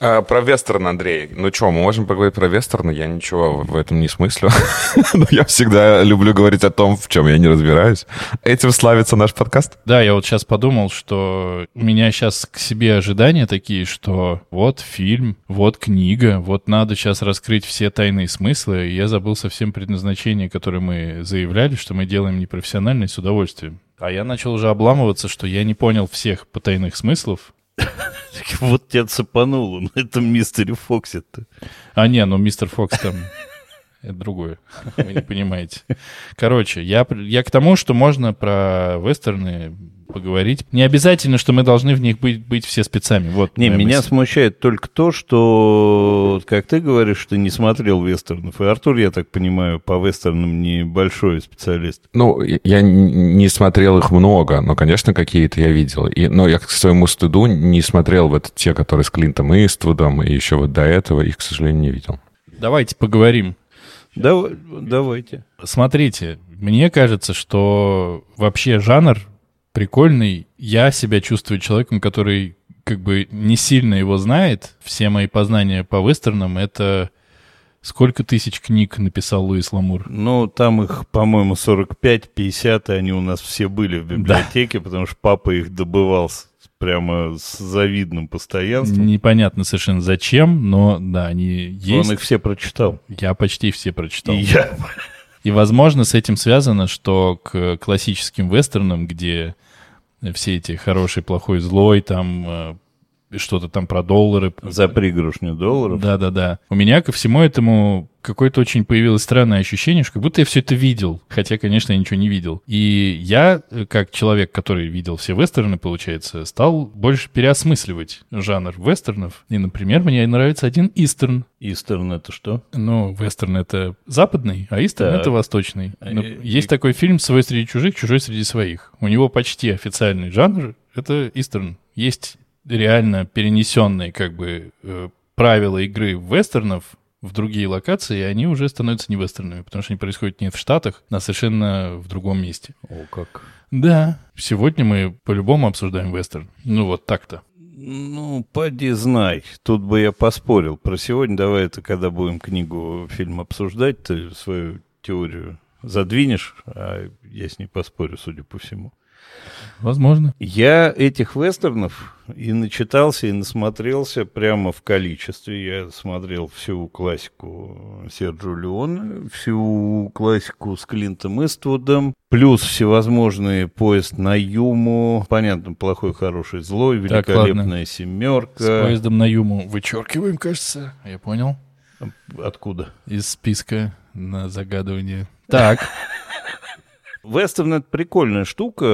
А, про вестерн, Андрей. Ну что, мы можем поговорить про вестерн? Я ничего в этом не смыслю. Но я всегда люблю говорить о том, в чем я не разбираюсь. Этим славится наш подкаст. Да, я вот сейчас подумал, что у меня сейчас к себе ожидания такие, что вот фильм, вот книга, вот надо сейчас раскрыть все тайные смыслы. И я забыл совсем предназначение, которое мы заявляли, что мы делаем непрофессионально и с удовольствием. А я начал уже обламываться, что я не понял всех потайных смыслов, Вот тебя цепануло на этом мистере Фоксе-то. А не, ну мистер Фокс там... Это другое. Вы не понимаете. Короче, я, я к тому, что можно про вестерны поговорить. Не обязательно, что мы должны в них быть, быть все спецами. Вот не, меня мысль. смущает только то, что, как ты говоришь, ты не смотрел вестернов. И Артур, я так понимаю, по вестернам небольшой специалист. Ну, я не смотрел их много, но, конечно, какие-то я видел. И, но я к своему стыду не смотрел вот те, которые с Клинтом Иствудом, и еще вот до этого их, к сожалению, не видел. Давайте поговорим. Давай, давайте. Смотрите, мне кажется, что вообще жанр прикольный. Я себя чувствую человеком, который как бы не сильно его знает. Все мои познания по вестернам — это сколько тысяч книг написал Луис Ламур? Ну, там их, по-моему, 45-50, и они у нас все были в библиотеке, да. потому что папа их добывал прямо с завидным постоянством. Непонятно совершенно зачем, но да, они есть. Он их все прочитал. Я почти все прочитал. И я. И, возможно, с этим связано, что к классическим вестернам, где все эти хороший, плохой, злой, там э, что-то там про доллары. За пригоршню долларов. Да-да-да. У меня ко всему этому какое-то очень появилось странное ощущение, что как будто я все это видел. Хотя, конечно, я ничего не видел. И я, как человек, который видел все вестерны, получается, стал больше переосмысливать жанр вестернов. И, например, мне нравится один истерн. Истерн это что? Ну, вестерн это западный, а истерн это восточный. Ну, есть такой фильм «Свой среди чужих, чужой среди своих». У него почти официальный жанр — это истерн. Есть реально перенесенные как бы э, правила игры вестернов в другие локации, и они уже становятся не вестернами, потому что они происходят не в Штатах, а совершенно в другом месте. О, как. Да. Сегодня мы по-любому обсуждаем вестерн. Ну, вот так-то. Ну, поди знай. Тут бы я поспорил. Про сегодня давай это, когда будем книгу, фильм обсуждать, ты свою теорию задвинешь, а я с ней поспорю, судя по всему. Возможно. Я этих вестернов и начитался, и насмотрелся прямо в количестве. Я смотрел всю классику Серджио Леона, всю классику с Клинтом Иствудом, плюс всевозможные поезд на Юму, понятно, плохой, хороший, злой, великолепная так, семерка. С поездом на Юму вычеркиваем, кажется, я понял. Откуда? Из списка на загадывание. Так. Вестерн — прикольная штука.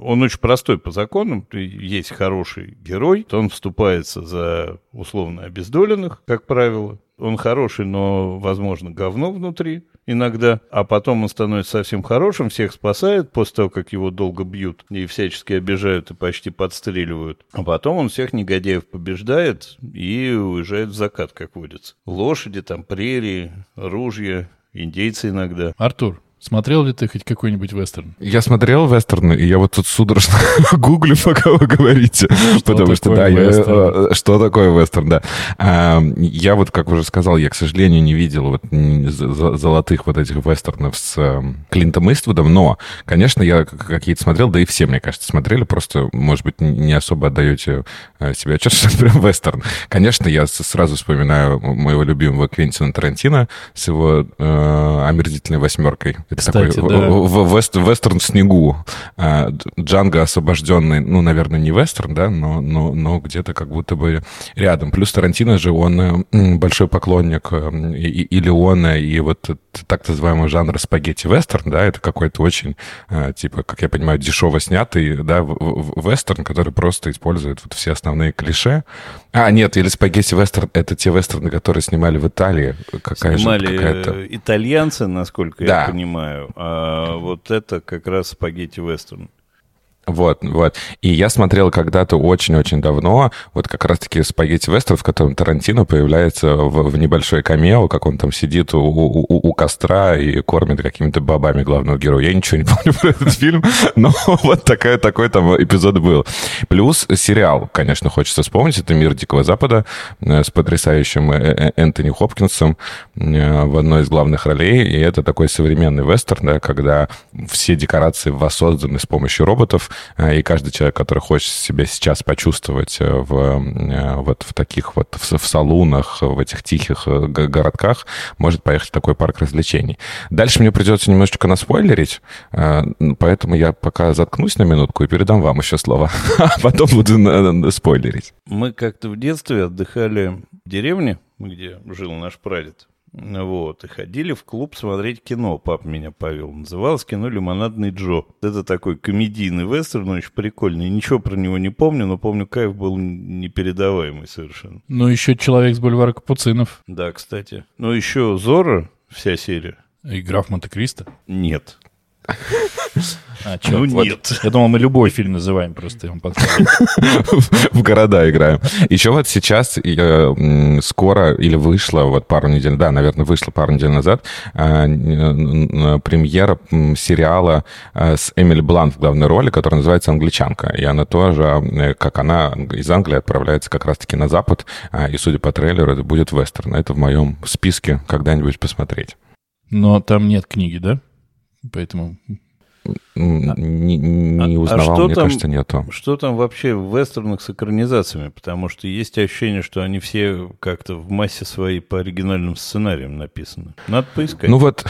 Он очень простой по законам. Есть хороший герой, он вступается за условно обездоленных, как правило. Он хороший, но, возможно, говно внутри иногда, а потом он становится совсем хорошим, всех спасает после того, как его долго бьют и всячески обижают и почти подстреливают. А потом он всех негодяев побеждает и уезжает в закат, как водится. Лошади, там, прерии, ружья, индейцы иногда. Артур, Смотрел ли ты хоть какой-нибудь вестерн? Я смотрел вестерны, и я вот тут судорожно гуглю, пока вы говорите. Что потому что, да, я, э, что такое вестерн, да. А, я вот, как уже сказал, я, к сожалению, не видел вот золотых вот этих вестернов с э, Клинтом Иствудом, но, конечно, я какие-то смотрел, да и все, мне кажется, смотрели, просто, может быть, не особо отдаете э, себе отчет, что это прям вестерн. Конечно, я сразу вспоминаю моего любимого Квентина Тарантино с его э, омерзительной восьмеркой. Это Кстати, такой да. в, вест, вестерн снегу. А, Джанго освобожденный, ну, наверное, не вестерн, да, но, но, но где-то как будто бы рядом. Плюс Тарантино же, он большой поклонник и, и Леона, и вот так называемый жанр спагетти-вестерн, да, это какой-то очень, типа, как я понимаю, дешево снятый, да, вестерн, который просто использует вот все основные клише. А, нет, или спагетти-вестерн — это те вестерны, которые снимали в Италии. Какая снимали какая-то... итальянцы, насколько да. я понимаю. А вот это как раз спагетти вестерн. Вот, вот. И я смотрел когда-то очень-очень давно, вот как раз-таки спагетти вестерн, в котором Тарантино появляется в, в небольшой камео, как он там сидит у, у, у костра и кормит какими-то бабами главного героя. Я ничего не помню про этот фильм, но вот такая, такой там эпизод был. Плюс сериал, конечно, хочется вспомнить. Это «Мир Дикого Запада» э, с потрясающим э, э, Энтони Хопкинсом в одной из главных ролей. И это такой современный вестерн, да, когда все декорации воссозданы с помощью роботов, и каждый человек, который хочет себя сейчас почувствовать э, в, э, вот в таких вот, в, в салунах, в этих тихих городках, может поехать в такой парк развлечений. Дальше мне придется немножечко наспойлерить, поэтому я пока заткнусь на минутку и передам вам еще слово, а потом буду спойлерить. Мы как-то в детстве отдыхали в деревне, где жил наш прадед. Вот, и ходили в клуб смотреть кино. Пап меня повел. Называлось кино «Лимонадный Джо». Это такой комедийный вестерн, очень прикольный. Ничего про него не помню, но помню, кайф был непередаваемый совершенно. Ну, еще «Человек с бульвара Капуцинов». Да, кстати. Ну, еще «Зора», вся серия. И «Граф Монте-Кристо»? Нет. А, чё, ну вот. нет. Я думал, мы любой фильм называем просто. В города играем. Еще вот сейчас э, скоро или вышло вот пару недель, да, наверное, вышло пару недель назад э, премьера сериала э, с Эмили Блант в главной роли, который называется «Англичанка». И она тоже, как она из Англии отправляется как раз-таки на Запад, и, судя по трейлеру, это будет вестерн. Это в моем списке когда-нибудь посмотреть. Но там нет книги, да? Поэтому не, не а узнавал, а что мне там, кажется, нету. Что там вообще в вестернах с экранизациями? Потому что есть ощущение, что они все как-то в массе своей по оригинальным сценариям написаны. Надо поискать. Ну вот,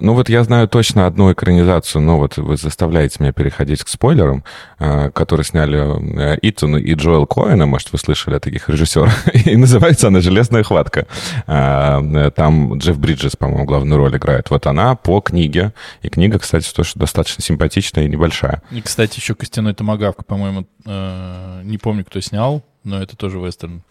ну вот я знаю точно одну экранизацию, но вот вы заставляете меня переходить к спойлерам, э, которые сняли э, Итан и Джоэл Коэна, может, вы слышали о таких режиссерах, и называется она «Железная хватка». Э, там Джефф Бриджес, по-моему, главную роль играет. Вот она по книге, и книга, кстати, тоже достаточно симпатичная и небольшая. И, кстати, еще «Костяной томагавк», по-моему, э, не помню, кто снял, но это тоже вестерн.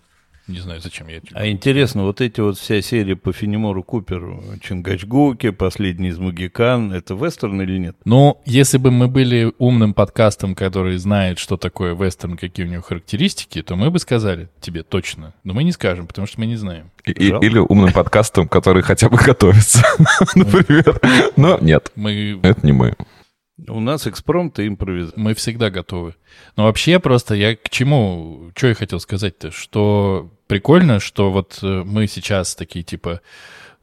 Не знаю, зачем я... А интересно, вот эти вот вся серия по Фенемору Куперу, Чингачгуки, Последний из Магикан, это вестерн или нет? Ну, если бы мы были умным подкастом, который знает, что такое вестерн, какие у него характеристики, то мы бы сказали тебе точно. Но мы не скажем, потому что мы не знаем. И, или умным подкастом, который хотя бы готовится, например. Но нет, мы... это не мы. У нас экспромт и импровизация. Мы всегда готовы. Но вообще просто я к чему, что я хотел сказать-то, что прикольно, что вот э, мы сейчас такие типа,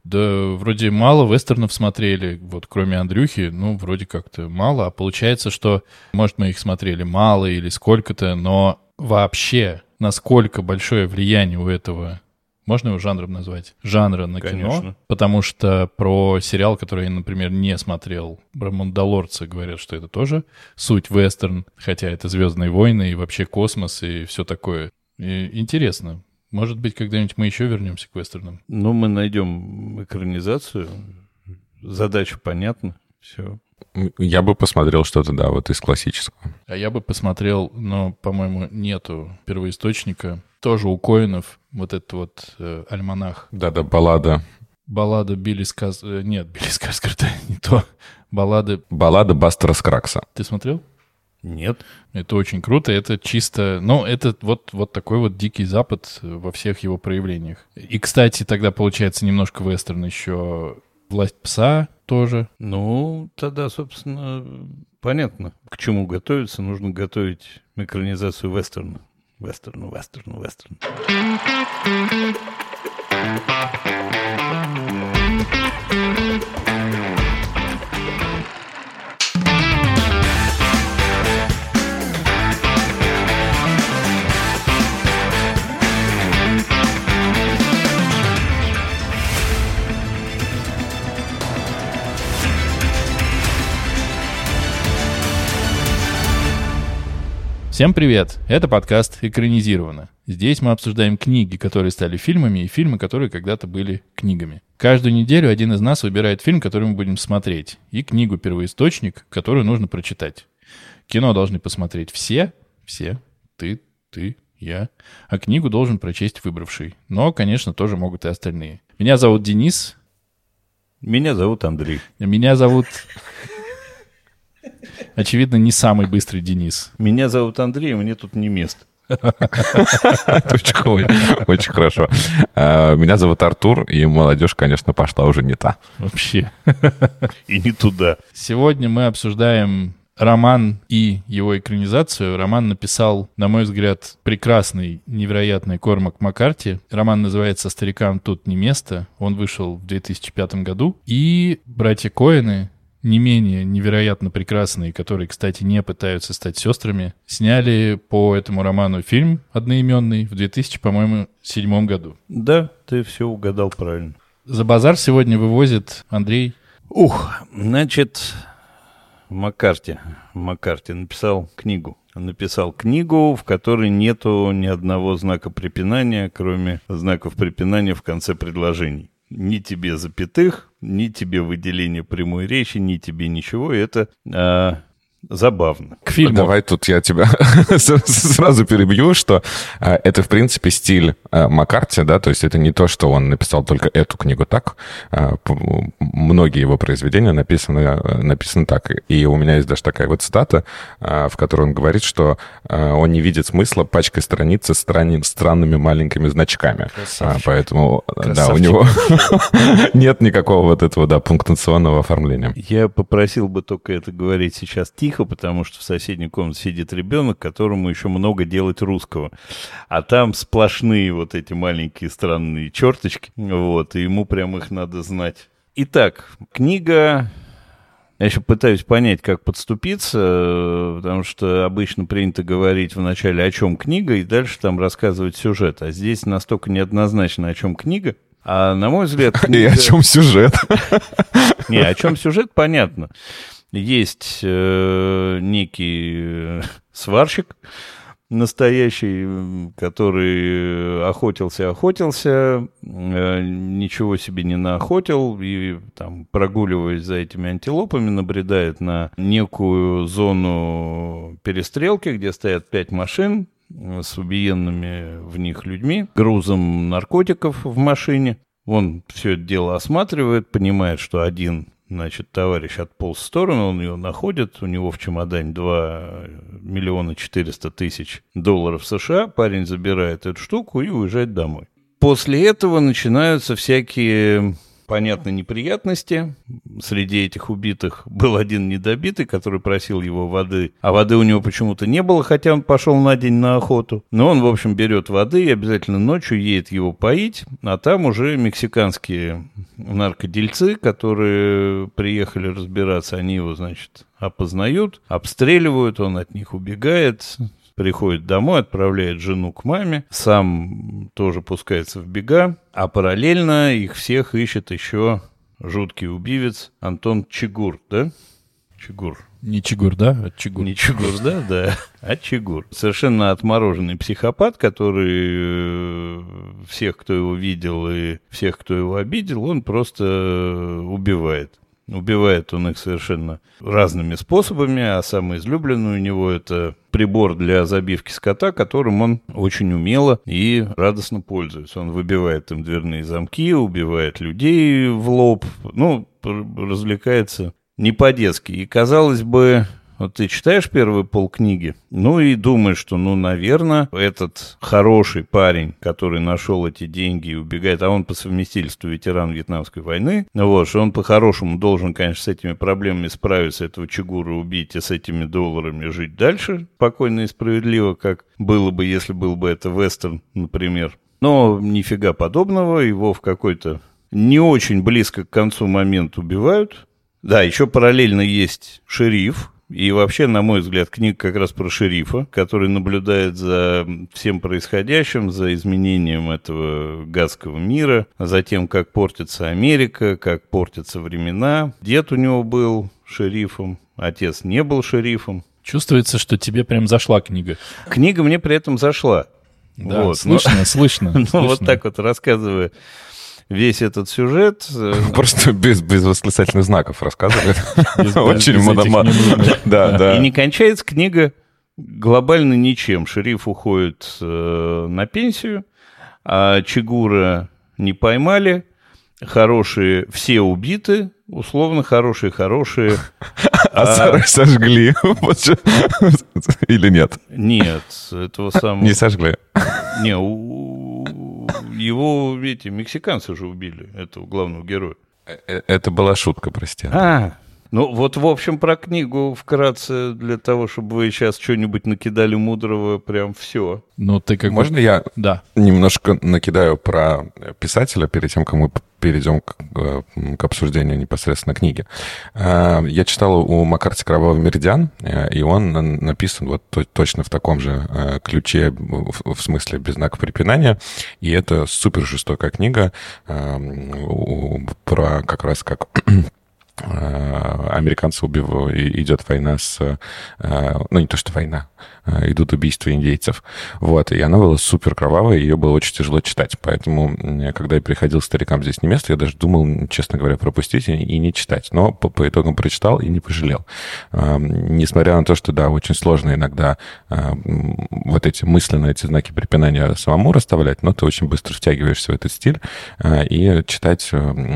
да вроде мало вестернов смотрели, вот кроме Андрюхи, ну вроде как-то мало, а получается, что, может, мы их смотрели мало или сколько-то, но вообще насколько большое влияние у этого можно его жанром назвать? Жанра на Конечно. кино. Потому что про сериал, который я, например, не смотрел, про Мандалорца говорят, что это тоже суть вестерн, хотя это Звездные войны и вообще космос и все такое. И интересно. Может быть, когда-нибудь мы еще вернемся к вестернам. Ну, мы найдем экранизацию. Задача понятна. Все. Я бы посмотрел что-то, да, вот из классического. А я бы посмотрел, но, по-моему, нету первоисточника. Тоже у Коинов вот этот вот э, альманах. Да-да, баллада. Баллада Билли Сказ... Э, нет, Билли это не то. Баллады... Баллада Бастера Скракса. Ты смотрел? Нет. Это очень круто, это чисто... Ну, это вот, вот такой вот дикий запад во всех его проявлениях. И, кстати, тогда получается немножко вестерн еще «Власть пса», тоже. Ну, тогда, собственно, понятно, к чему готовиться. Нужно готовить экранизацию вестерна. Вестерну, вестерну, вестерну. Всем привет! Это подкаст «Экранизировано». Здесь мы обсуждаем книги, которые стали фильмами, и фильмы, которые когда-то были книгами. Каждую неделю один из нас выбирает фильм, который мы будем смотреть, и книгу «Первоисточник», которую нужно прочитать. Кино должны посмотреть все, все, ты, ты, я, а книгу должен прочесть выбравший. Но, конечно, тоже могут и остальные. Меня зовут Денис. Меня зовут Андрей. Меня зовут Очевидно, не самый быстрый Денис. Меня зовут Андрей, мне тут не место. Очень хорошо. А, меня зовут Артур, и молодежь, конечно, пошла уже не та. Вообще. И не туда. Сегодня мы обсуждаем роман и его экранизацию. Роман написал, на мой взгляд, прекрасный, невероятный Кормак Маккарти. Роман называется «Старикам тут не место». Он вышел в 2005 году. И братья Коэны не менее невероятно прекрасные, которые, кстати, не пытаются стать сестрами, сняли по этому роману фильм одноименный в 2000, по-моему, седьмом году. Да, ты все угадал правильно. За базар сегодня вывозит Андрей. Ух, значит, Маккарти, Маккарти написал книгу. Написал книгу, в которой нету ни одного знака препинания, кроме знаков препинания в конце предложений ни тебе запятых, ни тебе выделения прямой речи, ни тебе ничего. Это а, забавно. К фильму. Давай тут я тебя сразу перебью, что а, это, в принципе, стиль а, Маккарти, да, то есть это не то, что он написал только эту книгу так. А, многие его произведения написаны, написаны так. И у меня есть даже такая вот цитата, в которой он говорит, что он не видит смысла пачкой страницы странни, странными маленькими значками. Красавчик. Поэтому, Красавчик. да, у него нет никакого вот этого, да, пунктуационного оформления. Я попросил бы только это говорить сейчас тихо, тихо, потому что в соседней комнате сидит ребенок, которому еще много делать русского. А там сплошные вот эти маленькие странные черточки, вот, и ему прям их надо знать. Итак, книга я еще пытаюсь понять, как подступиться, потому что обычно принято говорить вначале, о чем книга, и дальше там рассказывать сюжет. А здесь настолько неоднозначно, о чем книга. А на мой взгляд... Книга... И о чем сюжет? Не, о чем сюжет, понятно есть э, некий э, сварщик настоящий, который охотился, охотился, э, ничего себе не наохотил, и там, прогуливаясь за этими антилопами, набредает на некую зону перестрелки, где стоят пять машин с убиенными в них людьми, грузом наркотиков в машине. Он все это дело осматривает, понимает, что один Значит, товарищ отполз в сторону, он ее находит, у него в чемодане 2 миллиона 400 тысяч долларов США, парень забирает эту штуку и уезжает домой. После этого начинаются всякие понятно, неприятности. Среди этих убитых был один недобитый, который просил его воды, а воды у него почему-то не было, хотя он пошел на день на охоту. Но он, в общем, берет воды и обязательно ночью едет его поить, а там уже мексиканские наркодельцы, которые приехали разбираться, они его, значит, опознают, обстреливают, он от них убегает, приходит домой, отправляет жену к маме, сам тоже пускается в бега, а параллельно их всех ищет еще жуткий убивец Антон Чигур, да? Чигур. Не Чигур, да? А Чигур. Не Чигур, да, да, а Чигур. Совершенно отмороженный психопат, который э, всех, кто его видел и всех, кто его обидел, он просто э, убивает. Убивает он их совершенно разными способами, а самый излюбленный у него это прибор для забивки скота, которым он очень умело и радостно пользуется. Он выбивает им дверные замки, убивает людей в лоб, ну, развлекается не по-детски. И, казалось бы, вот ты читаешь первый полкниги, ну и думаешь, что, ну, наверное, этот хороший парень, который нашел эти деньги и убегает, а он по совместительству ветеран Вьетнамской войны, вот, что он по-хорошему должен, конечно, с этими проблемами справиться, этого Чигура убить и с этими долларами жить дальше спокойно и справедливо, как было бы, если был бы это вестерн, например. Но нифига подобного, его в какой-то не очень близко к концу момент убивают. Да, еще параллельно есть шериф, и вообще, на мой взгляд, книга как раз про шерифа, который наблюдает за всем происходящим, за изменением этого гадского мира, за тем, как портится Америка, как портятся времена. Дед у него был шерифом, отец не был шерифом. Чувствуется, что тебе прям зашла книга. Книга мне при этом зашла. Да, вот. слышно, но, слышно. Ну, вот так вот рассказывая весь этот сюжет. Э, Просто без, без восклицательных знаков рассказывали. Очень мономат. Да, да. И не кончается книга глобально ничем. Шериф уходит э, на пенсию, а Чигура не поймали, хорошие все убиты, условно хорошие, хорошие. А, а сожгли? Или нет? Нет, этого самого... Не сожгли? Не, его, видите, мексиканцы же убили, этого главного героя. Э, э, это была шутка, прости. А, ну, вот, в общем, про книгу вкратце, для того, чтобы вы сейчас что-нибудь накидали мудрого, прям все. Ну, ты как Можно я да. немножко накидаю про писателя перед тем, как мы перейдем к, э, к обсуждению непосредственно книги. Э, я читал у Маккарти «Кровавый меридиан», и он написан вот точно в таком же ключе, в смысле без знака препинания, и это супер жестокая книга про как раз как Э, американцы убивают, идет война с... Э, ну, не то, что война, Э, идут убийства индейцев. Вот, и она была супер кровавая, ее было очень тяжело читать. Поэтому, когда я приходил старикам здесь не место, я даже думал, честно говоря, пропустить и не читать. Но по, по итогам прочитал и не пожалел. Несмотря на то, что, да, очень сложно иногда вот эти мысленные эти знаки препинания самому расставлять, но ты очень быстро втягиваешься в этот стиль э, и читать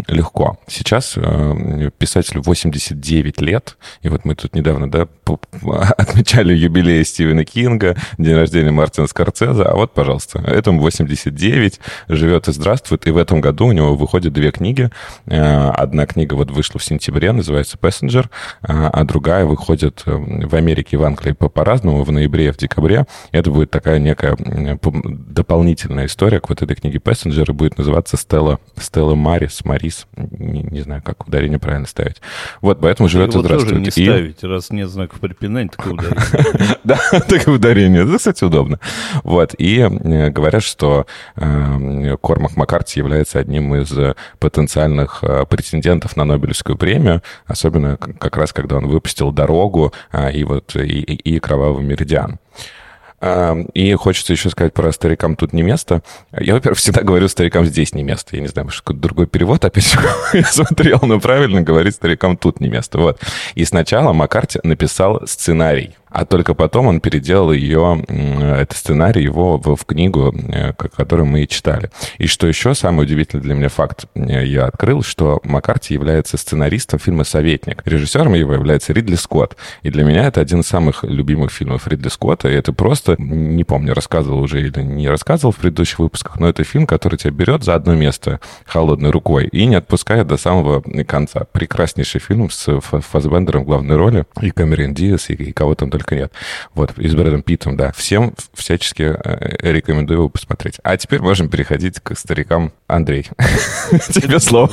легко. Сейчас э, писателю 89 лет, и вот мы тут недавно, да, отмечали юбилей Стивена Кинга, день рождения Мартина Скорцеза, а вот, пожалуйста, этому 89, живет и здравствует, и в этом году у него выходят две книги. Э, одна книга вот вышла в сентябре, называется «Пассенджер», а другая выходит э, в Америке в Англии по-разному, в ноябре и в декабре. Это будет такая некая дополнительная история к вот этой книге «Пассенджер», и будет называться «Стелла, Стелла Марис», Марис, не, не знаю, как ударение правильно ставить. Вот, поэтому живет и здравствует. не и... ставить, раз нет знаков препинания, так ударение. Да, такое ударение. Это, кстати, удобно. Вот. И э, говорят, что э, Кормак Маккарти является одним из потенциальных э, претендентов на Нобелевскую премию, особенно как раз, когда он выпустил «Дорогу» и вот и «Кровавый меридиан». И хочется еще сказать про старикам тут не место. Я, во-первых, всегда говорю старикам здесь не место. Я не знаю, может, какой-то другой перевод опять я смотрел, но правильно говорить старикам тут не место. Вот. И сначала Маккарти написал сценарий а только потом он переделал ее, этот сценарий его в, в книгу, э, которую мы и читали. И что еще самый удивительный для меня факт э, я открыл, что Маккарти является сценаристом фильма «Советник». Режиссером его является Ридли Скотт. И для меня это один из самых любимых фильмов Ридли Скотта. И это просто, не помню, рассказывал уже или не рассказывал в предыдущих выпусках, но это фильм, который тебя берет за одно место холодной рукой и не отпускает до самого конца. Прекраснейший фильм с Фасбендером в главной роли, и Камерин Диас, и кого там только только нет. Вот, и с Брэдом Питтом, да. Всем всячески э, рекомендую его посмотреть. А теперь можем переходить к старикам. Андрей, тебе слово.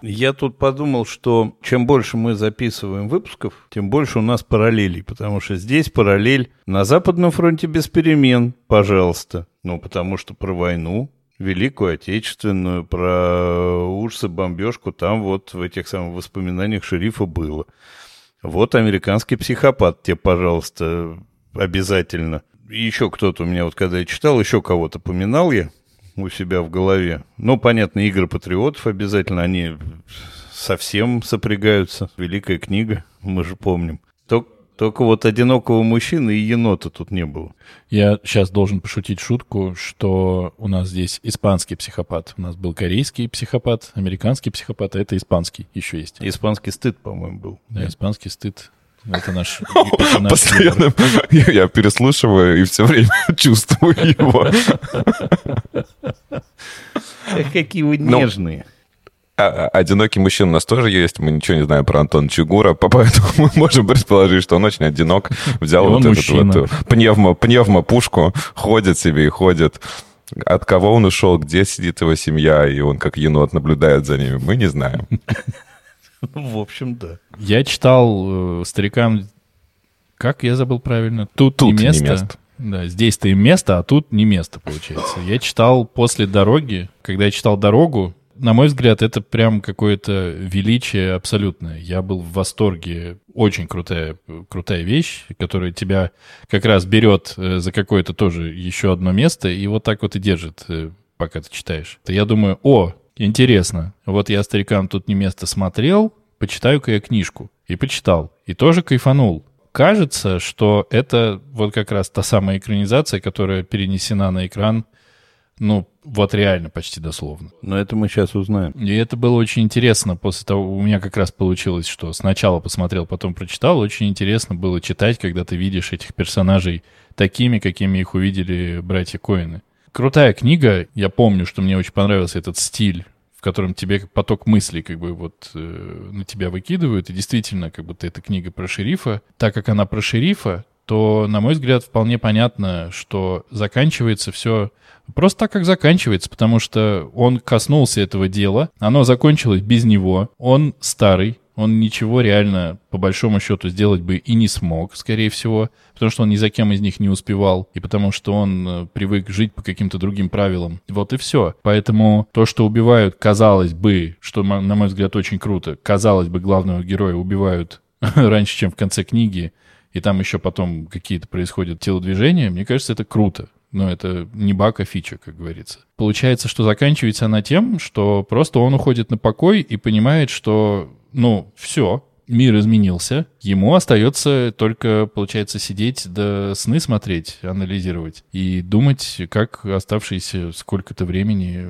Я тут подумал, что чем больше мы записываем выпусков, тем больше у нас параллелей, потому что здесь параллель на Западном фронте без перемен, пожалуйста. Ну, потому что про войну, Великую Отечественную, про ужасы, бомбежку, там вот в этих самых воспоминаниях шерифа было. Вот американский психопат тебе, пожалуйста, обязательно. Еще кто-то у меня, вот когда я читал, еще кого-то поминал я у себя в голове. Ну, понятно, игры патриотов обязательно, они совсем сопрягаются. Великая книга, мы же помним. Только вот одинокого мужчины и енота тут не было. Я сейчас должен пошутить шутку, что у нас здесь испанский психопат. У нас был корейский психопат, американский психопат, а это испанский еще есть. Испанский стыд, по-моему, был. Да, испанский стыд. Это наш... Постоянно я переслушиваю и все время чувствую его. Какие вы нежные. А, а, одинокий мужчина у нас тоже есть. Мы ничего не знаем про Антона Чугура, поэтому мы можем предположить, что он очень одинок. Взял и вот эту вот пневмо, пневмо-пушку, ходит себе и ходит. От кого он ушел, где сидит его семья, и он как енот наблюдает за ними, мы не знаем. В общем, да. Я читал э, старикам, как я забыл правильно, тут, тут не место. Не место. Да, здесь-то им место, а тут не место, получается. Я читал после дороги. Когда я читал дорогу, на мой взгляд, это прям какое-то величие абсолютное. Я был в восторге. Очень крутая, крутая вещь, которая тебя как раз берет э, за какое-то тоже еще одно место и вот так вот и держит, э, пока ты читаешь. Я думаю, о, интересно. Вот я старикам тут не место смотрел, почитаю-ка я книжку. И почитал. И тоже кайфанул. Кажется, что это вот как раз та самая экранизация, которая перенесена на экран Ну, вот реально, почти дословно. Но это мы сейчас узнаем. И это было очень интересно после того, у меня как раз получилось, что сначала посмотрел, потом прочитал. Очень интересно было читать, когда ты видишь этих персонажей такими, какими их увидели братья Коины. Крутая книга. Я помню, что мне очень понравился этот стиль в котором тебе поток мыслей как бы вот э, на тебя выкидывают, и действительно, как будто эта книга про шерифа. Так как она про шерифа, то, на мой взгляд, вполне понятно, что заканчивается все просто так, как заканчивается, потому что он коснулся этого дела, оно закончилось без него, он старый, он ничего реально, по большому счету, сделать бы и не смог, скорее всего, потому что он ни за кем из них не успевал, и потому что он э, привык жить по каким-то другим правилам. Вот и все. Поэтому то, что убивают, казалось бы, что, на мой взгляд, очень круто, казалось бы, главного героя убивают раньше, чем в конце книги, и там еще потом какие-то происходят телодвижения, мне кажется, это круто. Но это не баг, а фича, как говорится. Получается, что заканчивается она тем, что просто он уходит на покой и понимает, что ну, все, мир изменился. Ему остается только, получается, сидеть да сны смотреть, анализировать и думать, как оставшиеся сколько-то времени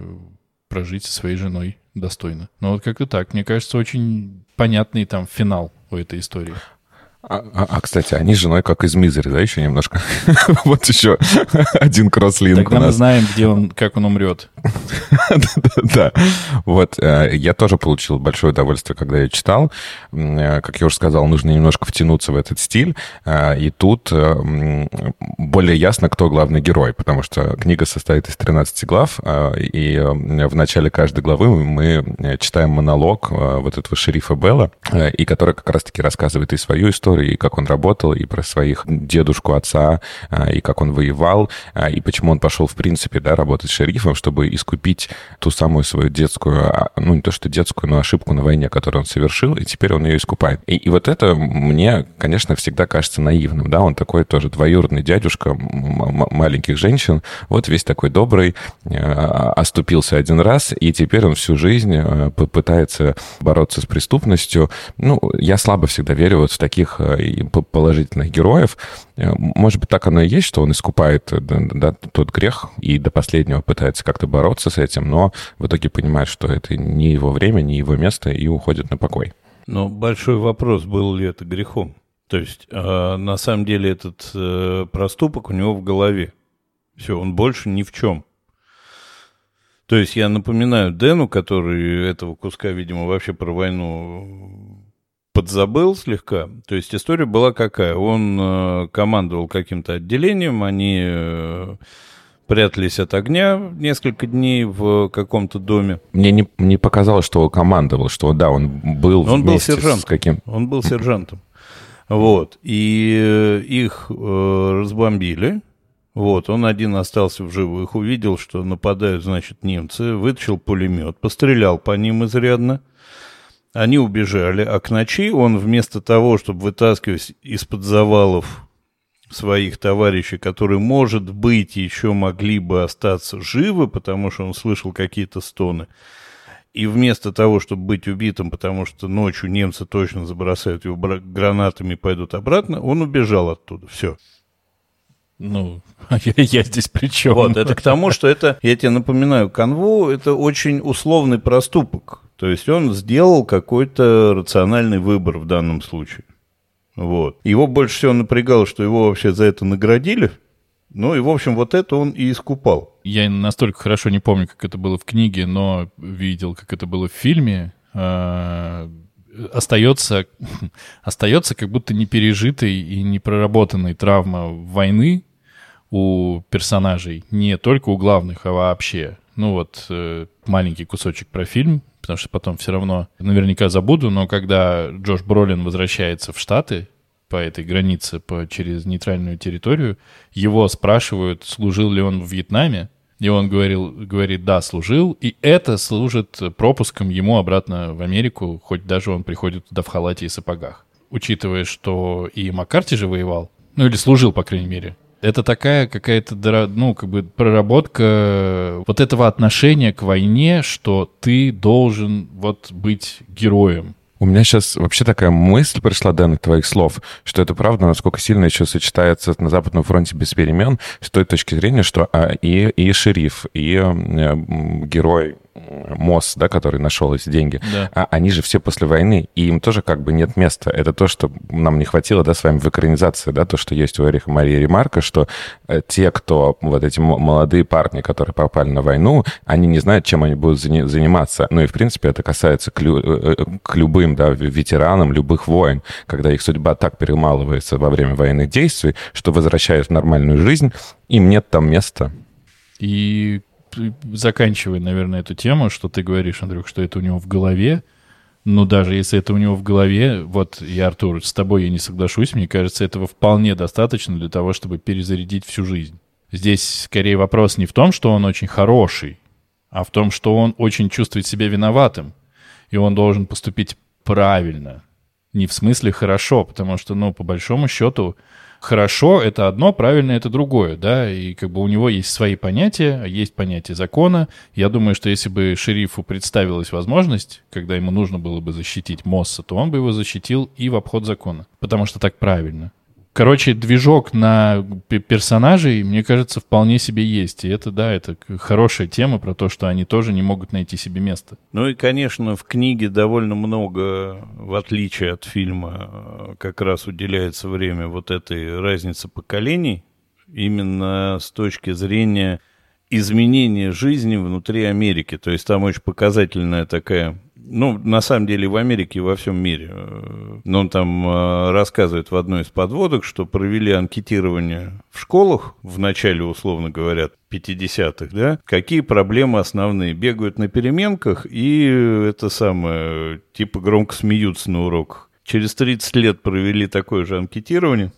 прожить со своей женой достойно. Ну вот как-то так. Мне кажется, очень понятный там финал у этой истории. А, а, а, кстати, они с женой как из Мизери, да, еще немножко? вот еще один кросслинк Тогда мы знаем, где он, как он умрет. Да, вот. Э, я тоже получил большое удовольствие, когда я читал. Э, как я уже сказал, нужно немножко втянуться в этот стиль. Э, и тут более ясно, кто главный герой, потому что книга состоит из 13 глав, и в начале каждой главы мы читаем монолог вот этого шерифа Белла, и который как раз-таки рассказывает и свою историю, истории, и как он работал, и про своих дедушку, отца, а, и как он воевал, а, и почему он пошел, в принципе, да, работать шерифом, чтобы искупить ту самую свою детскую, а, ну, не то что детскую, но ошибку на войне, которую он совершил, и теперь он ее искупает. И, и вот это мне, конечно, всегда кажется наивным, да, он такой тоже двоюродный дядюшка маленьких женщин, вот весь такой добрый, оступился один раз, и теперь он всю жизнь пытается бороться с преступностью. Ну, я слабо всегда верю вот в таких Э, положительных героев. Э, может быть, так оно и есть, что он искупает э, да, тот грех и до последнего пытается как-то бороться с этим, но в итоге понимает, что это не его время, не его место, и уходит на покой. Но большой вопрос, был ли это грехом. То есть, э, на самом деле, этот э, проступок у него в голове. Все, он больше ни в чем. То есть я напоминаю Дэну, который этого куска, видимо, вообще про войну подзабыл слегка. То есть история была какая? Он э, командовал каким-то отделением, они э, прятались от огня несколько дней в каком-то доме. Мне не, не показалось, что он командовал, что да, он был Он был сержантом. С каким... Он был сержантом. Вот. И э, их э, разбомбили. Вот, он один остался в живых, увидел, что нападают, значит, немцы, вытащил пулемет, пострелял по ним изрядно. Они убежали, а к ночи он вместо того, чтобы вытаскивать из-под завалов своих товарищей, которые, может быть, еще могли бы остаться живы, потому что он слышал какие-то стоны, и вместо того, чтобы быть убитым, потому что ночью немцы точно забросают его гранатами и пойдут обратно, он убежал оттуда. Все. Ну, я, я здесь при чем? Вот, это к тому, что это, я тебе напоминаю, канву — это очень условный проступок. То есть он сделал какой-то рациональный выбор в данном случае. Вот. Его больше всего напрягало, что его вообще за это наградили. Ну и, в общем, вот это он и искупал. Я настолько хорошо не помню, как это было в книге, но видел, как это было в фильме. А, остается, остается как будто не пережитой и не проработанной травма войны у персонажей, не только у главных, а вообще. Ну вот э, маленький кусочек про фильм, потому что потом все равно наверняка забуду, но когда Джош Бролин возвращается в Штаты по этой границе, по, через нейтральную территорию, его спрашивают, служил ли он в Вьетнаме, и он говорил, говорит, да, служил, и это служит пропуском ему обратно в Америку, хоть даже он приходит туда в халате и сапогах. Учитывая, что и Маккарти же воевал, ну или служил, по крайней мере, это такая какая-то, ну, как бы проработка вот этого отношения к войне, что ты должен вот быть героем. У меня сейчас вообще такая мысль пришла, Дэн, от твоих слов, что это правда, насколько сильно еще сочетается на Западном фронте без перемен, с той точки зрения, что а, и, и шериф, и э, герой МОС, да, который нашел эти деньги, да. а, они же все после войны, и им тоже как бы нет места. Это то, что нам не хватило, да, с вами в экранизации, да, то, что есть у Эриха Марии Ремарка, что э, те, кто, вот эти молодые парни, которые попали на войну, они не знают, чем они будут заниматься. Ну и, в принципе, это касается к, лю, э, э, к любым, да, ветеранам любых войн, когда их судьба так перемалывается во время военных действий, что возвращаясь в нормальную жизнь, им нет там места. И заканчивая, наверное, эту тему, что ты говоришь, Андрюх, что это у него в голове, но даже если это у него в голове, вот я, Артур, с тобой я не соглашусь, мне кажется, этого вполне достаточно для того, чтобы перезарядить всю жизнь. Здесь скорее вопрос не в том, что он очень хороший, а в том, что он очень чувствует себя виноватым, и он должен поступить правильно. Не в смысле хорошо, потому что, ну, по большому счету, хорошо — это одно, правильно — это другое, да, и как бы у него есть свои понятия, есть понятие закона. Я думаю, что если бы шерифу представилась возможность, когда ему нужно было бы защитить Мосса, то он бы его защитил и в обход закона, потому что так правильно. Короче, движок на персонажей, мне кажется, вполне себе есть. И это, да, это хорошая тема про то, что они тоже не могут найти себе место. Ну и, конечно, в книге довольно много, в отличие от фильма, как раз уделяется время вот этой разнице поколений, именно с точки зрения изменения жизни внутри Америки. То есть там очень показательная такая ну, на самом деле, в Америке и во всем мире. Но он там э, рассказывает в одной из подводок, что провели анкетирование в школах в начале, условно говоря, 50-х, да, какие проблемы основные. Бегают на переменках и это самое, типа громко смеются на уроках. Через 30 лет провели такое же анкетирование.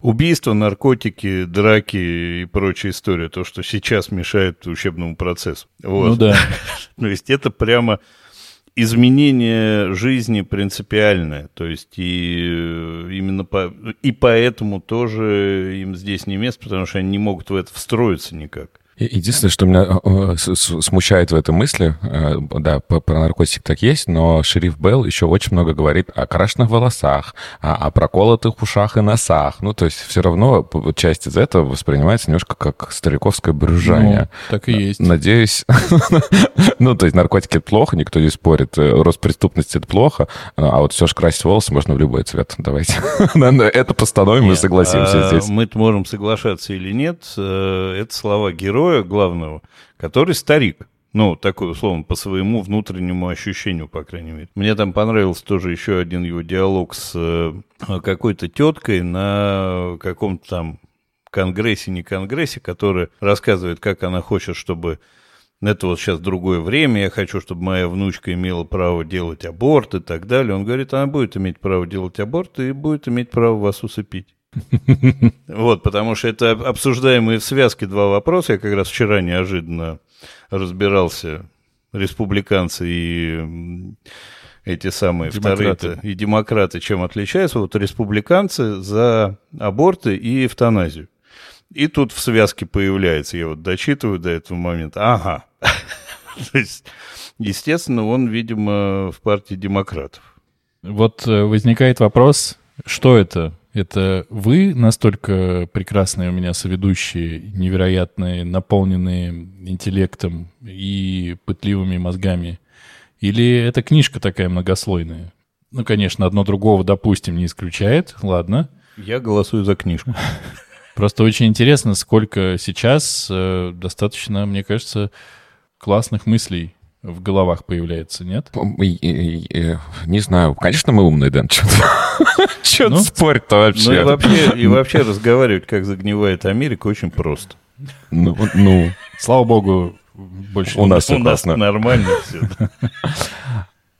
Убийства, наркотики, драки и прочая история, то, что сейчас мешает учебному процессу. Вот. Ну да. То есть это прямо изменение жизни принципиальное. То есть и э, именно по, и поэтому тоже им здесь не место, потому что они не могут в это встроиться никак. Единственное, что меня э, э, смущает в этой мысли, э, да, про наркотик так есть, но шериф Белл еще очень много говорит о крашенных волосах, о, проколотых ушах и носах. Ну, то есть все равно часть из этого воспринимается немножко как стариковское брюзжание. Ну, так и есть. Надеюсь. ну, то есть наркотики — это плохо, никто не спорит. Рост преступности — это плохо, а вот все же красить волосы можно в любой цвет. Давайте. это постановим и согласимся а здесь. Мы можем соглашаться или нет. Это слова героя героя главного, который старик. Ну, такой, условно, по своему внутреннему ощущению, по крайней мере. Мне там понравился тоже еще один его диалог с э, какой-то теткой на каком-то там конгрессе, не конгрессе, которая рассказывает, как она хочет, чтобы это вот сейчас другое время, я хочу, чтобы моя внучка имела право делать аборт и так далее. Он говорит, она будет иметь право делать аборт и будет иметь право вас усыпить. Вот, потому что это обсуждаемые в связке два вопроса. Я как раз вчера неожиданно разбирался, республиканцы и эти самые демократы. вторые и демократы чем отличаются. Вот республиканцы за аборты и эвтаназию. И тут в связке появляется, я вот дочитываю до этого момента, ага. То есть, естественно, он, видимо, в партии демократов. Вот э, возникает вопрос, что это? Это вы настолько прекрасные у меня соведущие, невероятные, наполненные интеллектом и пытливыми мозгами? Или это книжка такая многослойная? Ну, конечно, одно другого, допустим, не исключает. Ладно. Я голосую за книжку. Просто очень интересно, сколько сейчас э, достаточно, мне кажется, классных мыслей в головах появляется, нет? Не знаю. Конечно, мы умные, Дэн. Что ну, спорить-то вообще? Ну и вообще, и вообще разговаривать, как загнивает Америка, очень просто. Ну, ну слава богу, больше у нас все у нас нормально все.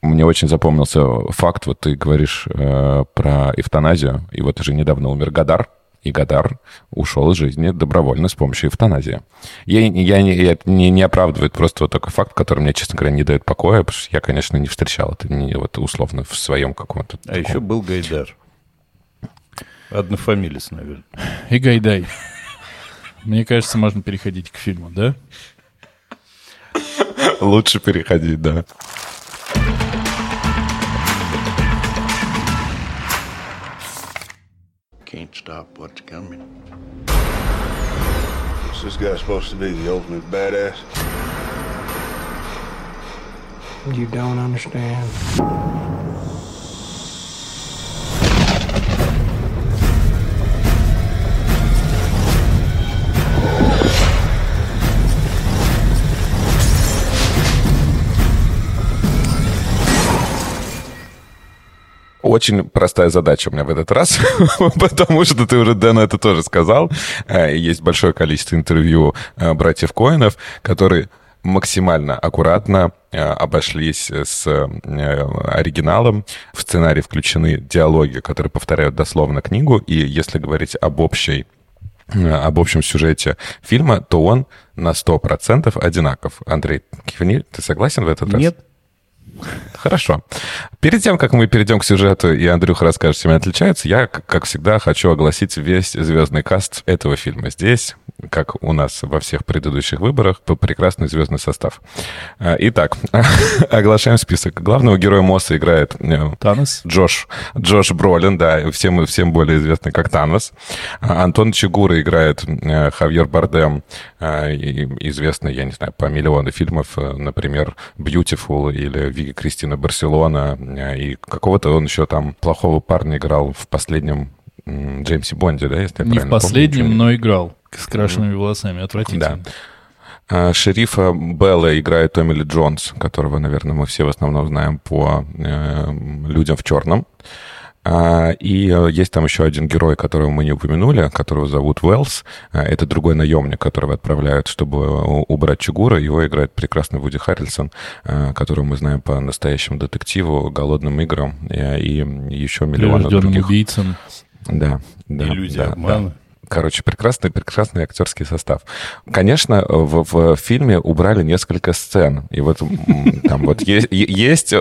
Мне очень запомнился факт, вот ты говоришь э, про эвтаназию, и вот уже недавно умер Гадар, и Гадар ушел из жизни добровольно с помощью эвтаназии. Я, я, не, я не, не оправдывает просто вот такой факт, который мне, честно говоря, не дает покоя, потому что я, конечно, не встречал это не, вот, условно в своем каком-то... А таком... еще был Гайдар. Однофамилец, наверное. И Гайдай. Мне кажется, можно переходить к фильму, да? Лучше переходить, да. Stop what's coming. Is this guy supposed to be the ultimate badass? You don't understand. Очень простая задача у меня в этот раз, потому что ты уже, Дэн, это тоже сказал. Э, есть большое количество интервью э, братьев Коинов, которые максимально аккуратно э, обошлись с оригиналом. В сценарий включены диалоги, которые повторяют дословно книгу. И если говорить об общей об общем сюжете фильма, то он на 100% одинаков. Андрей Кивни, ты согласен в этот раз? Нет. Хорошо. Перед тем, как мы перейдем к сюжету, и Андрюха расскажет, чем они отличаются, я, как всегда, хочу огласить весь звездный каст этого фильма. Здесь, как у нас во всех предыдущих выборах, прекрасный звездный состав. А, итак, оглашаем список. Главного героя Мосса играет э, Танос. Джош. Джош Бролин, да, всем, всем более известный как Танос. А, Антон Чигура играет э, Хавьер Бардем, э, известный, я не знаю, по миллиону фильмов, например, «Beautiful» или «Виги Кристина Барселона», и какого-то он еще там плохого парня играл в последнем Джеймсе Бонде, да, если я Не в последнем, помню, но играл с крашенными mm-hmm. волосами, отвратительно. Да. А, шерифа Белла играет Томми Ли Джонс, которого, наверное, мы все в основном знаем по э, «Людям в черном». А, и э, есть там еще один герой, которого мы не упомянули, которого зовут Уэллс. А, это другой наемник, которого отправляют, чтобы убрать Чугура. Его играет прекрасный Вуди Харрельсон, а, которого мы знаем по настоящему детективу, голодным играм и еще миллионам других. убийцам. Да, да. Иллюзия да, обмана. Да. Короче, прекрасный, прекрасный актерский состав. Конечно, в, в фильме убрали несколько сцен. И вот там вот есть, есть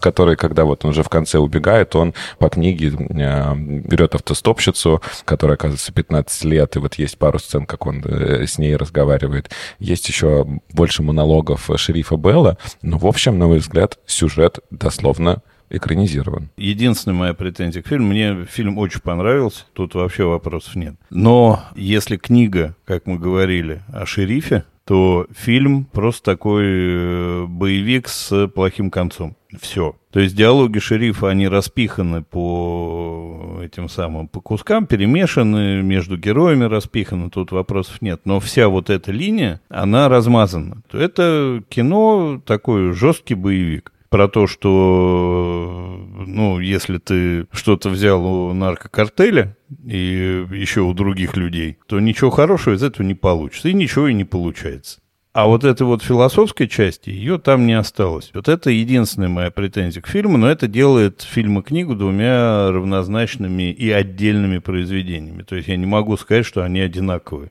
который, когда вот он уже в конце убегает, он по книге э, берет автостопщицу, которая, оказывается, 15 лет, и вот есть пару сцен, как он э, с ней разговаривает. Есть еще больше монологов шерифа Белла. Но, в общем, на мой взгляд, сюжет дословно экранизирован. Единственная моя претензия к фильму, мне фильм очень понравился, тут вообще вопросов нет. Но если книга, как мы говорили, о шерифе, то фильм просто такой э, боевик с плохим концом. Все. То есть диалоги шерифа, они распиханы по этим самым, по кускам, перемешаны, между героями распиханы, тут вопросов нет. Но вся вот эта линия, она размазана. Это кино такой жесткий боевик про то, что, ну, если ты что-то взял у наркокартеля и еще у других людей, то ничего хорошего из этого не получится. И ничего и не получается. А вот этой вот философской части, ее там не осталось. Вот это единственная моя претензия к фильму, но это делает фильм и книгу двумя равнозначными и отдельными произведениями. То есть я не могу сказать, что они одинаковые.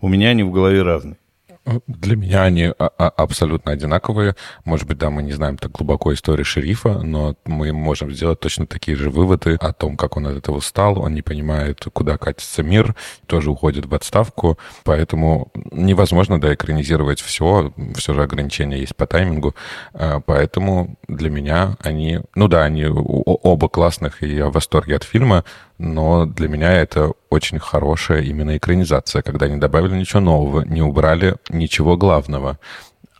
У меня они в голове разные. Для меня они а, а, абсолютно одинаковые. Может быть, да, мы не знаем так глубоко истории шерифа, но мы можем сделать точно такие же выводы о том, как он от этого стал. Он не понимает, куда катится мир, тоже уходит в отставку. Поэтому невозможно, да, экранизировать все. Все же ограничения есть по таймингу. А, поэтому для меня они... Ну да, они оба классных, и я в восторге от фильма, но для меня это очень хорошая именно экранизация, когда не добавили ничего нового, не убрали ничего главного,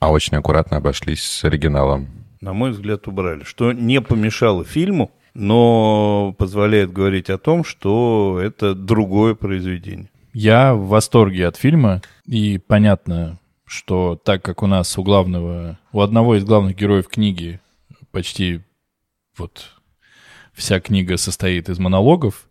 а очень аккуратно обошлись с оригиналом. На мой взгляд, убрали, что не помешало фильму, но позволяет говорить о том, что это другое произведение. Я в восторге от фильма, и понятно, что так как у нас у главного, у одного из главных героев книги почти вот вся книга состоит из монологов,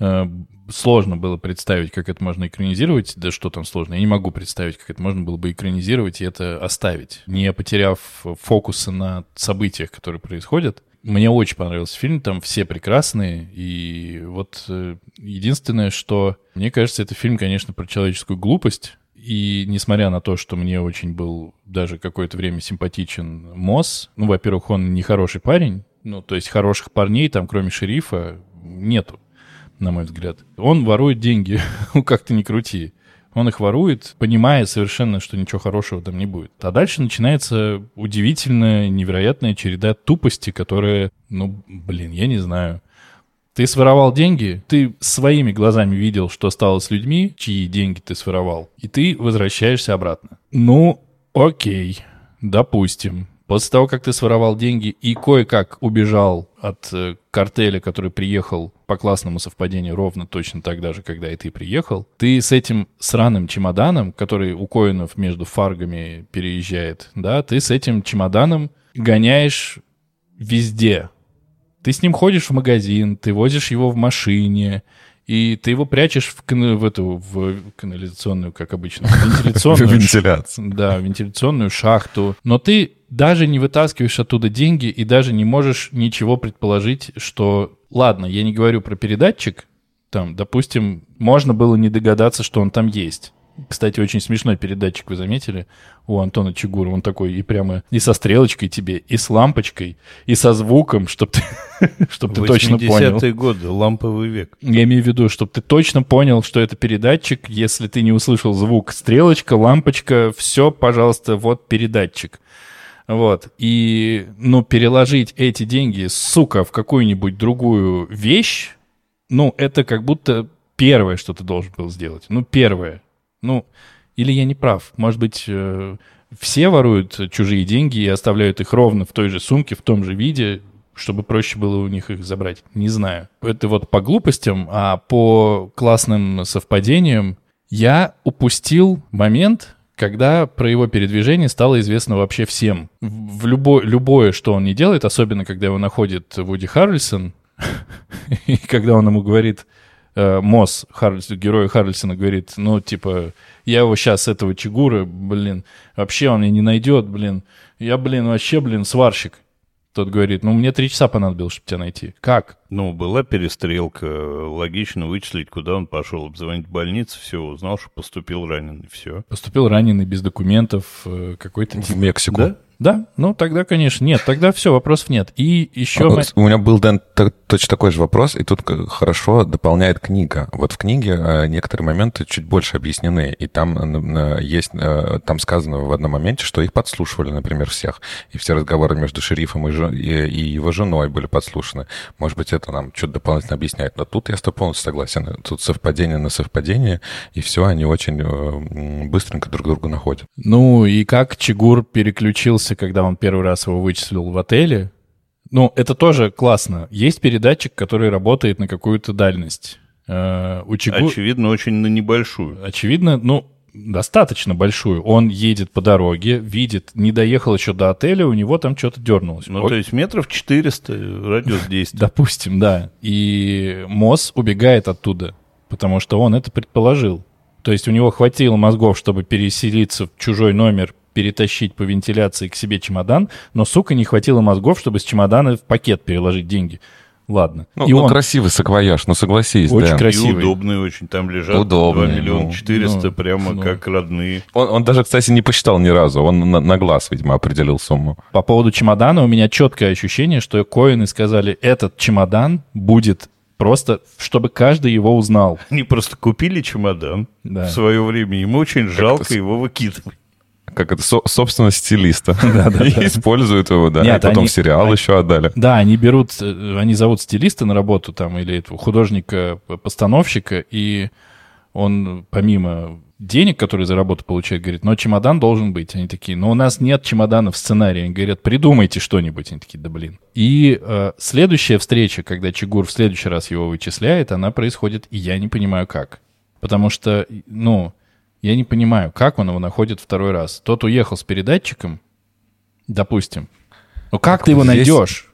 Э, сложно было представить, как это можно экранизировать. Да что там сложно? Я не могу представить, как это можно было бы экранизировать и это оставить, не потеряв фокуса на событиях, которые происходят. Мне очень понравился фильм, там все прекрасные, и вот э, единственное, что мне кажется, это фильм, конечно, про человеческую глупость, и несмотря на то, что мне очень был даже какое-то время симпатичен Мосс, ну, во-первых, он не хороший парень, ну, то есть хороших парней там, кроме шерифа, нету на мой взгляд. Он ворует деньги, ну как то не крути. Он их ворует, понимая совершенно, что ничего хорошего там не будет. А дальше начинается удивительная, невероятная череда тупости, которая, ну, блин, я не знаю. Ты своровал деньги, ты своими глазами видел, что стало с людьми, чьи деньги ты своровал, и ты возвращаешься обратно. Ну, окей, допустим. После того, как ты своровал деньги и кое-как убежал от э, картеля, который приехал по классному совпадению ровно точно тогда же, когда и ты приехал, ты с этим сраным чемоданом, который у коинов между фаргами переезжает, да, ты с этим чемоданом гоняешь везде. Ты с ним ходишь в магазин, ты возишь его в машине, и ты его прячешь в, в эту в канализационную, как обычно, вентиляционную. Вентиляцию. Да, вентиляционную шахту. Но ты даже не вытаскиваешь оттуда деньги и даже не можешь ничего предположить, что... Ладно, я не говорю про передатчик, там, допустим, можно было не догадаться, что он там есть. Кстати, очень смешной передатчик, вы заметили, у Антона Чигура. Он такой и прямо и со стрелочкой тебе, и с лампочкой, и со звуком, чтобы ты, чтоб ты точно понял. 80-е годы, ламповый век. Я имею в виду, чтобы ты точно понял, что это передатчик. Если ты не услышал звук, стрелочка, лампочка, все, пожалуйста, вот передатчик. Вот. И, ну, переложить эти деньги, сука, в какую-нибудь другую вещь, ну, это как будто первое, что ты должен был сделать. Ну, первое. Ну, или я не прав? Может быть, э, все воруют чужие деньги и оставляют их ровно в той же сумке, в том же виде, чтобы проще было у них их забрать. Не знаю. Это вот по глупостям, а по классным совпадениям я упустил момент, когда про его передвижение стало известно вообще всем. В любо, любое, что он не делает, особенно когда его находит Вуди Харрельсон, и когда он ему говорит, э, Мосс, Харльс, герой Харльсона, говорит, ну, типа, я его сейчас, этого Чигура, блин, вообще он меня не найдет, блин. Я, блин, вообще, блин, сварщик. Тот говорит, ну, мне три часа понадобилось, чтобы тебя найти. Как? Ну, была перестрелка, логично вычислить, куда он пошел, обзвонить больницу, все, узнал, что поступил раненый, все. Поступил раненый без документов, э, какой-то... В Мексику. Да? Да, ну тогда, конечно, нет, тогда все, вопросов нет. И еще... мы... У меня был, Дэн, точно такой же вопрос, и тут хорошо дополняет книга. Вот в книге э, некоторые моменты чуть больше объяснены, и там э, есть, э, там сказано в одном моменте, что их подслушивали, например, всех, и все разговоры между шерифом и, жен... и его женой были подслушаны. Может быть, это нам что-то дополнительно объясняет, но тут я с тобой полностью согласен. Тут совпадение на совпадение, и все, они очень быстренько друг друга находят. Ну, и как Чигур переключился удивился, когда он первый раз его вычислил в отеле. Ну, это тоже классно. Есть передатчик, который работает на какую-то дальность. Э, у Чигу... Очевидно, очень на небольшую. Очевидно, ну, достаточно большую. Он едет по дороге, видит, не доехал еще до отеля, у него там что-то дернулось. Ну, Ой. то есть метров 400 радиус действия. Допустим, да. И Мосс убегает оттуда, потому что он это предположил. То есть у него хватило мозгов, чтобы переселиться в чужой номер, перетащить по вентиляции к себе чемодан, но, сука, не хватило мозгов, чтобы с чемодана в пакет переложить деньги. Ладно. Ну, и ну он... красивый саквояж, ну согласись, Очень да. красивый. И удобный очень. Там лежат удобный, 2 миллиона ну, 400, ну, прямо ну. как родные. Он, он даже, кстати, не посчитал ни разу. Он на, на глаз, видимо, определил сумму. По поводу чемодана у меня четкое ощущение, что коины сказали, этот чемодан будет просто, чтобы каждый его узнал. Они просто купили чемодан да. в свое время. Ему очень жалко его выкидывать как это, со, собственно, стилиста. Да, да, и используют его, да. Нет, и потом они, сериал они, еще отдали. Да, они берут, э, они зовут стилиста на работу там, или художника-постановщика, и он помимо денег, которые за работу получает, говорит, но чемодан должен быть. Они такие, но у нас нет чемодана в сценарии. Они говорят, придумайте что-нибудь. Они такие, да блин. И э, следующая встреча, когда Чигур в следующий раз его вычисляет, она происходит, и я не понимаю как. Потому что, ну, я не понимаю, как он его находит второй раз. Тот уехал с передатчиком, допустим. Ну как так ты его здесь... найдешь?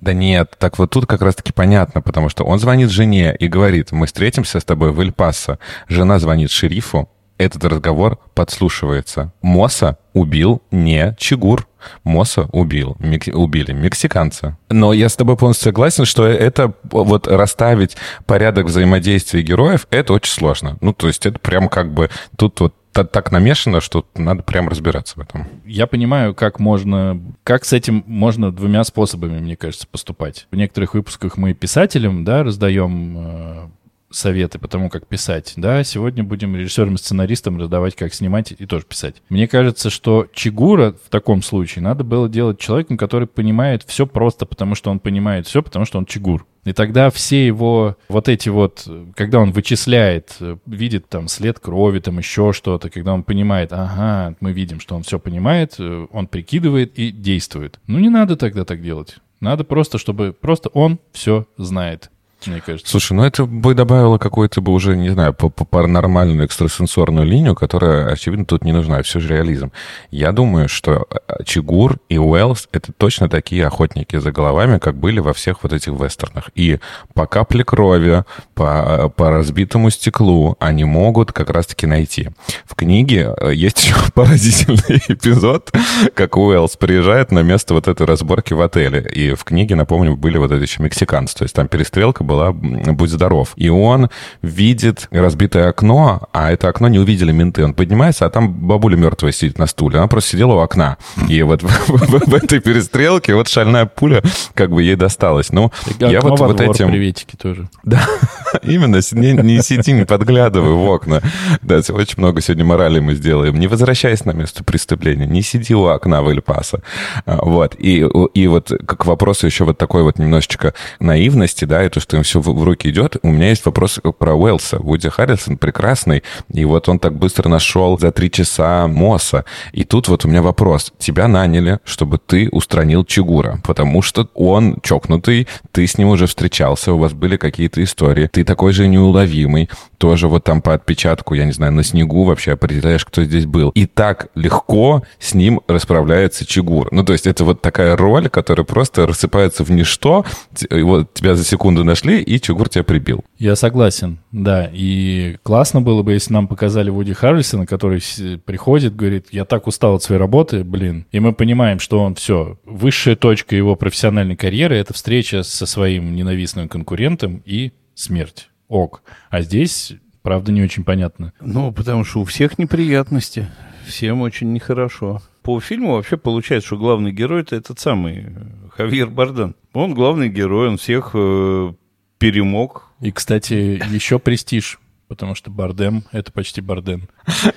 Да нет, так вот тут как раз-таки понятно, потому что он звонит жене и говорит, мы встретимся с тобой в Эль-Пасо. Жена звонит шерифу, этот разговор подслушивается. Моса убил не Чигур. Моса убил, мек, убили мексиканца. Но я с тобой полностью согласен, что это вот расставить порядок взаимодействия героев, это очень сложно. Ну, то есть это прям как бы тут вот так намешано, что надо прям разбираться в этом. Я понимаю, как можно, как с этим можно двумя способами, мне кажется, поступать. В некоторых выпусках мы писателям, да, раздаем э, советы по тому, как писать. Да, сегодня будем режиссерам и сценаристам раздавать, как снимать и тоже писать. Мне кажется, что Чигура в таком случае надо было делать человеком, который понимает все просто, потому что он понимает все, потому что он Чигур. И тогда все его вот эти вот, когда он вычисляет, видит там след крови, там еще что-то, когда он понимает, ага, мы видим, что он все понимает, он прикидывает и действует. Ну не надо тогда так делать. Надо просто, чтобы просто он все знает мне кажется. Слушай, ну это бы добавило какую-то бы уже, не знаю, паранормальную экстрасенсорную линию, которая, очевидно, тут не нужна, все же реализм. Я думаю, что э, Чигур и Уэллс — это точно такие охотники за головами, как были во всех вот этих вестернах. И по капле крови, по, по разбитому стеклу они могут как раз-таки найти. В книге э, есть еще поразительный эпизод, как Уэллс приезжает на место вот этой разборки в отеле. И в книге, напомню, были вот эти еще мексиканцы. То есть там перестрелка была «Будь здоров». И он видит разбитое окно, а это окно не увидели менты. Он поднимается, а там бабуля мертвая сидит на стуле. Она просто сидела у окна. И вот в этой перестрелке вот шальная пуля как бы ей досталась. Ну, я вот вот этим... приветики тоже. Да, именно. Не, сиди, не подглядывай в окна. Да, очень много сегодня морали мы сделаем. Не возвращайся на место преступления. Не сиди у окна в Эль-Пасо. А, вот. И, и вот к вопросу еще вот такой вот немножечко наивности, да, и то, что им все в, руки идет. У меня есть вопрос про Уэлса. Вуди Харрисон прекрасный, и вот он так быстро нашел за три часа Мосса. И тут вот у меня вопрос. Тебя наняли, чтобы ты устранил Чигура, потому что он чокнутый, ты с ним уже встречался, у вас были какие-то истории, ты такой же неуловимый, тоже вот там по отпечатку, я не знаю, на снегу вообще определяешь, кто здесь был. И так легко с ним расправляется Чигур. Ну, то есть это вот такая роль, которая просто рассыпается в ничто, вот тебя за секунду нашли, и Чигур тебя прибил. Я согласен, да. И классно было бы, если нам показали Вуди Харрисона, который приходит, говорит, я так устал от своей работы, блин. И мы понимаем, что он все, высшая точка его профессиональной карьеры — это встреча со своим ненавистным конкурентом и смерть ок. А здесь, правда, не очень понятно. Ну, потому что у всех неприятности. Всем очень нехорошо. По фильму вообще получается, что главный герой это этот самый э, Хавьер Барден. Он главный герой, он всех э, перемог. И, кстати, еще престиж потому что Бардем — это почти Барден.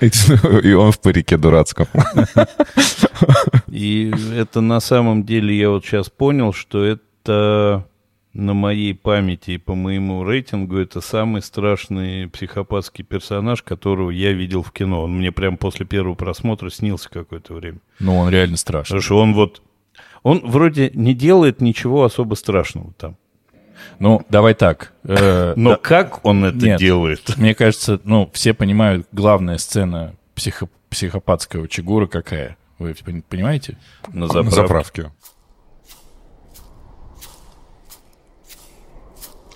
И он в парике дурацком. И это на самом деле я вот сейчас понял, что это на моей памяти и по моему рейтингу это самый страшный психопатский персонаж, которого я видел в кино. Он мне прям после первого просмотра снился какое-то время. Ну, он реально страшный. Потому что он вот... Он вроде не делает ничего особо страшного там. Ну, давай так. Э, Но как он это делает? Мне кажется, ну, все понимают, главная сцена психопатского Чигура какая. Вы понимаете? На заправке.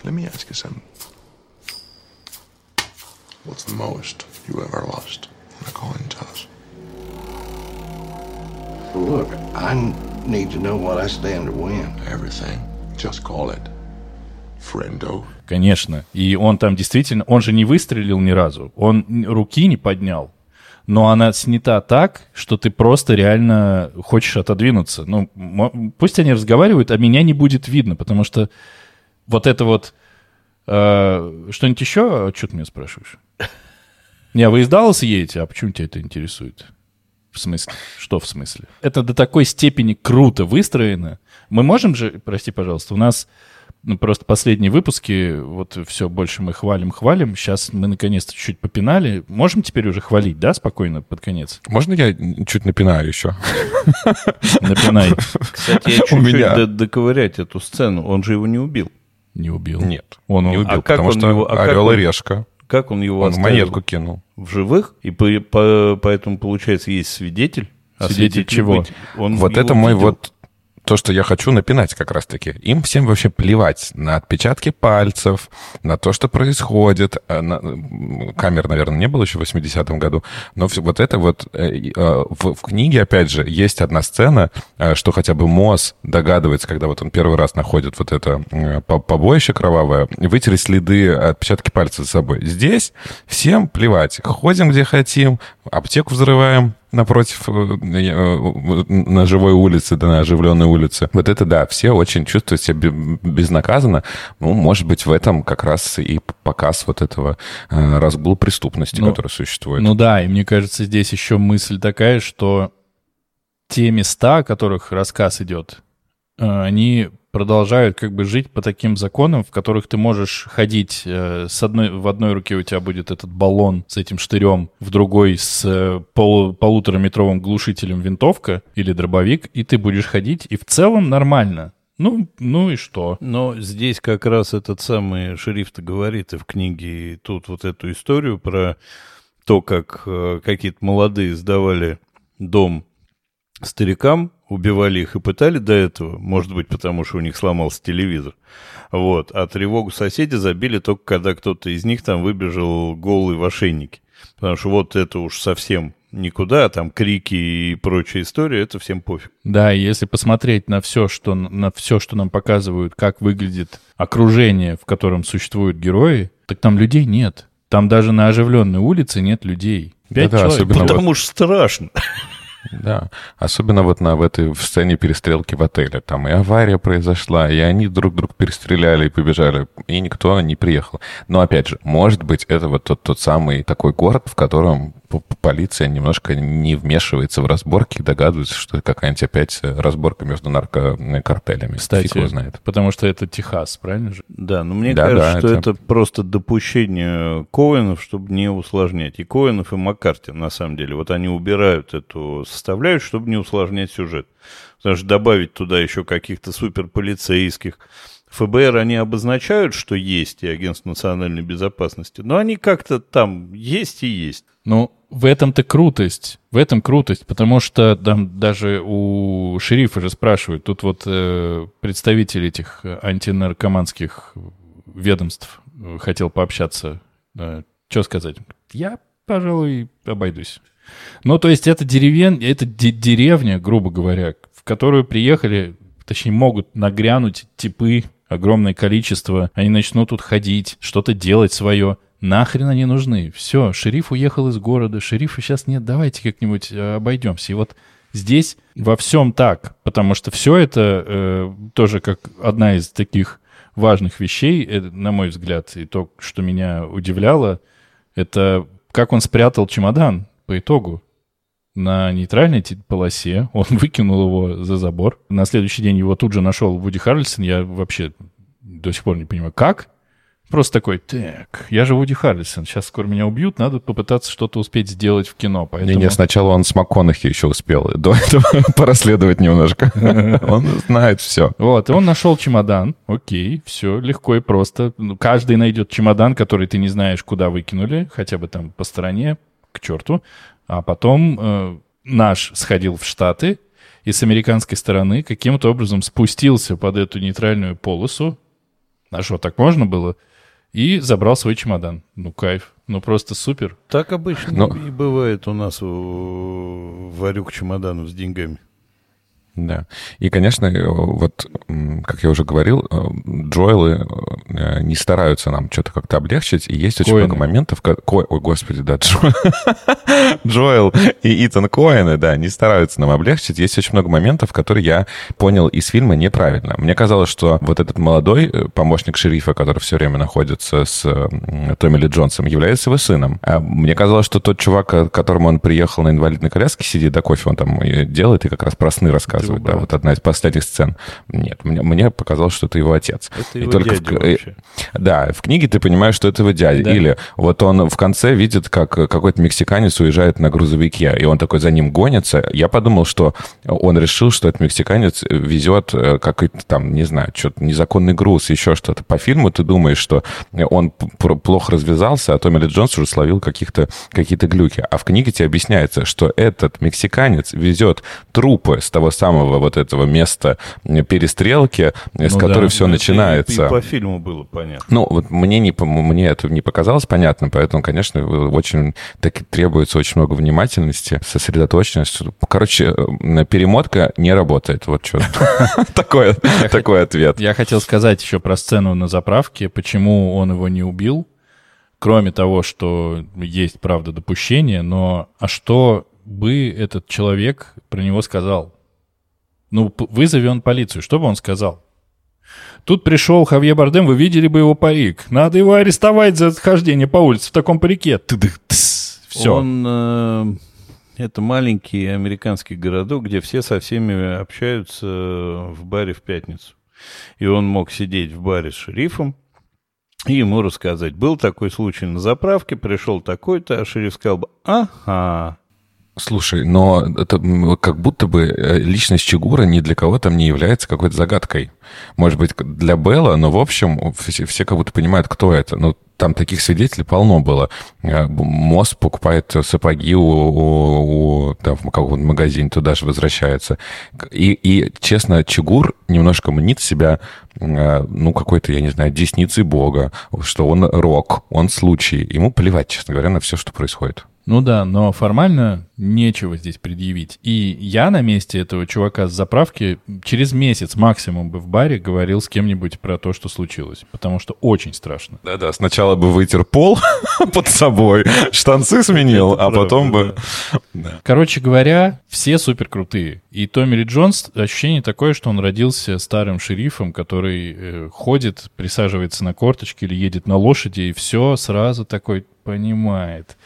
Let me ask you something. What's the most you ever lost in a coin toss? Look, I need to know what I stand to win. Everything. Just call it. Friendo. Конечно. И он там действительно... Он же не выстрелил ни разу. Он руки не поднял. но она снята так, что ты просто реально хочешь отодвинуться. Ну, пусть они разговаривают, а меня не будет видно, потому что вот это вот... Э, что-нибудь еще? Что ты меня спрашиваешь? Не, вы из Далласа едете, а почему тебя это интересует? В смысле? Что в смысле? Это до такой степени круто выстроено. Мы можем же, прости, пожалуйста, у нас ну, просто последние выпуски, вот все больше мы хвалим, хвалим. Сейчас мы наконец-то чуть попинали. Можем теперь уже хвалить, да, спокойно, под конец? Можно я чуть напинаю еще? Напинай. Кстати, я чуть-чуть доковырять эту сцену. Он же его не убил. Не убил. Нет, он не убил, а потому что а орел и решка. Как он его Он монетку кинул. В живых? И по, по, поэтому, получается, есть свидетель. А свидетель, чего? Он вот это мой вот то, что я хочу напинать как раз-таки. Им всем вообще плевать на отпечатки пальцев, на то, что происходит. Э. Камер, наверное, не было еще в 80-м году. Но вот это вот... Э, э, в, в книге, опять же, есть одна сцена, что хотя бы Мосс догадывается, когда вот он первый раз находит вот это побоище кровавое, вытереть следы отпечатки пальцев за собой. Здесь всем плевать. Ходим, где хотим, аптеку взрываем, напротив, э, э, на живой улице, да, на оживленной улице. Вот это да, все очень чувствуют себя безнаказанно. Ну, может быть, в этом как раз и показ вот этого э, разгула преступности, ну, который существует. Ну да, и мне кажется, здесь еще мысль такая, что те места, о которых рассказ идет, они продолжают как бы жить по таким законам, в которых ты можешь ходить э, с одной, в одной руке у тебя будет этот баллон с этим штырем, в другой с э, полу, полутораметровым глушителем винтовка или дробовик, и ты будешь ходить, и в целом нормально. Ну, ну и что? Но здесь как раз этот самый шериф-то говорит и в книге тут вот эту историю про то, как э, какие-то молодые сдавали дом старикам, убивали их и пытали до этого, может быть, потому что у них сломался телевизор. Вот. А тревогу соседи забили только когда кто-то из них там выбежал голый в ошейнике. Потому что вот это уж совсем никуда, там крики и прочая история, это всем пофиг. Да, и если посмотреть на все, что, на все, что нам показывают, как выглядит окружение, в котором существуют герои, так там людей нет. Там даже на оживленной улице нет людей. Пять да, человек. Потому вот... что страшно. Да, особенно вот на в этой в сцене перестрелки в отеле. Там и авария произошла, и они друг друга перестреляли и побежали, и никто не приехал. Но опять же, может быть, это вот тот, тот самый такой город, в котором полиция немножко не вмешивается в разборки и догадывается, что это какая-нибудь опять разборка между наркокартелями. Кстати, Фиг его знает. потому что это Техас, правильно же? Да, но мне да, кажется, да, что это... это просто допущение Коинов, чтобы не усложнять. И Коинов, и Маккарти, на самом деле. Вот они убирают эту составляющую, чтобы не усложнять сюжет. Потому что добавить туда еще каких-то суперполицейских, ФБР они обозначают, что есть и Агентство национальной безопасности, но они как-то там есть и есть. Ну, в этом-то крутость. В этом крутость, потому что там даже у шерифа же спрашивают, тут вот э, представитель этих антинаркоманских ведомств хотел пообщаться. Э, что сказать? Я, пожалуй, обойдусь. Ну, то есть это, деревен... это деревня, грубо говоря, в которую приехали, точнее, могут нагрянуть типы огромное количество, они начнут тут ходить, что-то делать свое. Нахрен они нужны? Все, шериф уехал из города, шерифа сейчас нет, давайте как-нибудь э, обойдемся. И вот здесь во всем так, потому что все это э, тоже как одна из таких важных вещей, это, на мой взгляд, и то, что меня удивляло, это как он спрятал чемодан по итогу на нейтральной полосе, он выкинул его за забор. На следующий день его тут же нашел Вуди Харрельсон. Я вообще до сих пор не понимаю, как. Просто такой, так, я же Вуди Харрельсон, сейчас скоро меня убьют, надо попытаться что-то успеть сделать в кино. Поэтому... Не-не, сначала он с МакКонахи еще успел до этого порасследовать немножко. Он знает все. Вот, и он нашел чемодан, окей, все, легко и просто. Ну, каждый найдет чемодан, который ты не знаешь, куда выкинули, хотя бы там по стороне, к черту. А потом э, наш сходил в Штаты и с американской стороны каким-то образом спустился под эту нейтральную полосу. А что, так можно было? И забрал свой чемодан. Ну, кайф. Ну, просто супер. Так обычно Но... и бывает у нас у варюк чемоданов с деньгами. Да. И, конечно, э, вот, как я уже говорил, э, Джоэлы э, не стараются нам что-то как-то облегчить, и есть очень Коэны. много моментов... Ко... Ой, господи, да, Джо... Джоэл и Итан Коэны, да, не стараются нам облегчить. Есть очень много моментов, которые я понял из фильма неправильно. Мне казалось, что вот этот молодой помощник шерифа, который все время находится с Томми Ли Джонсом, является его сыном. А мне казалось, что тот чувак, к которому он приехал на инвалидной коляске, сидит до кофе, он там делает и как раз про сны рассказывает показывают, да, вот одна из последних сцен. Нет, мне, мне показалось, что это его отец. Это его и только в, вообще. Да, в книге ты понимаешь, что это его дядя. Да. Или вот он в конце видит, как какой-то мексиканец уезжает на грузовике, и он такой за ним гонится. Я подумал, что он решил, что этот мексиканец везет э, какой-то там, не знаю, что-то незаконный груз, еще что-то. По фильму ты думаешь, что он плохо развязался, а Томми Ли Джонс уже словил каких-то какие-то глюки. А в книге тебе объясняется, что этот мексиканец везет трупы с того самого самого вот этого места перестрелки, ну, с которой да, все начинается. И, и по фильму было понятно. Ну, вот мне, не, мне это не показалось понятным, поэтому, конечно, очень так, требуется очень много внимательности, сосредоточенности. Короче, перемотка не работает. Вот что. Такой такой ответ. Я хотел сказать еще про сцену на заправке, почему он его не убил. Кроме того, что есть, правда, допущение, но а что бы этот человек про него сказал? Ну, вызови он полицию, что бы он сказал? Тут пришел Хавье Бардем, вы видели бы его парик. Надо его арестовать за хождение по улице в таком парике. Все. Он... Э, это маленький американский городок, где все со всеми общаются в баре в пятницу. И он мог сидеть в баре с шерифом, и ему рассказать. Был такой случай на заправке, пришел такой-то, а шериф сказал бы, ага, Слушай, но это как будто бы э, личность Чигура ни для кого там не является какой-то загадкой. Может быть, для Белла, но в общем все, все как будто понимают, кто это. Ну, там таких свидетелей полно было. Э, Мост покупает сапоги у, у, у да, в каком-то магазине, туда же возвращается. И, и, честно, Чигур немножко мнит себя, э, ну, какой-то, я не знаю, десницей бога, что он рок, он случай. Ему плевать, честно говоря, на все, что происходит. Ну да, но формально нечего здесь предъявить. И я на месте этого чувака с заправки через месяц максимум бы в баре говорил с кем-нибудь про то, что случилось. Потому что очень страшно. Да-да, сначала бы вытер пол под собой, штанцы сменил, а потом бы... Короче говоря, все супер крутые. И Томми Ли Джонс, ощущение такое, что он родился старым шерифом, который э, ходит, присаживается на корточки или едет на лошади, и все сразу такой понимает.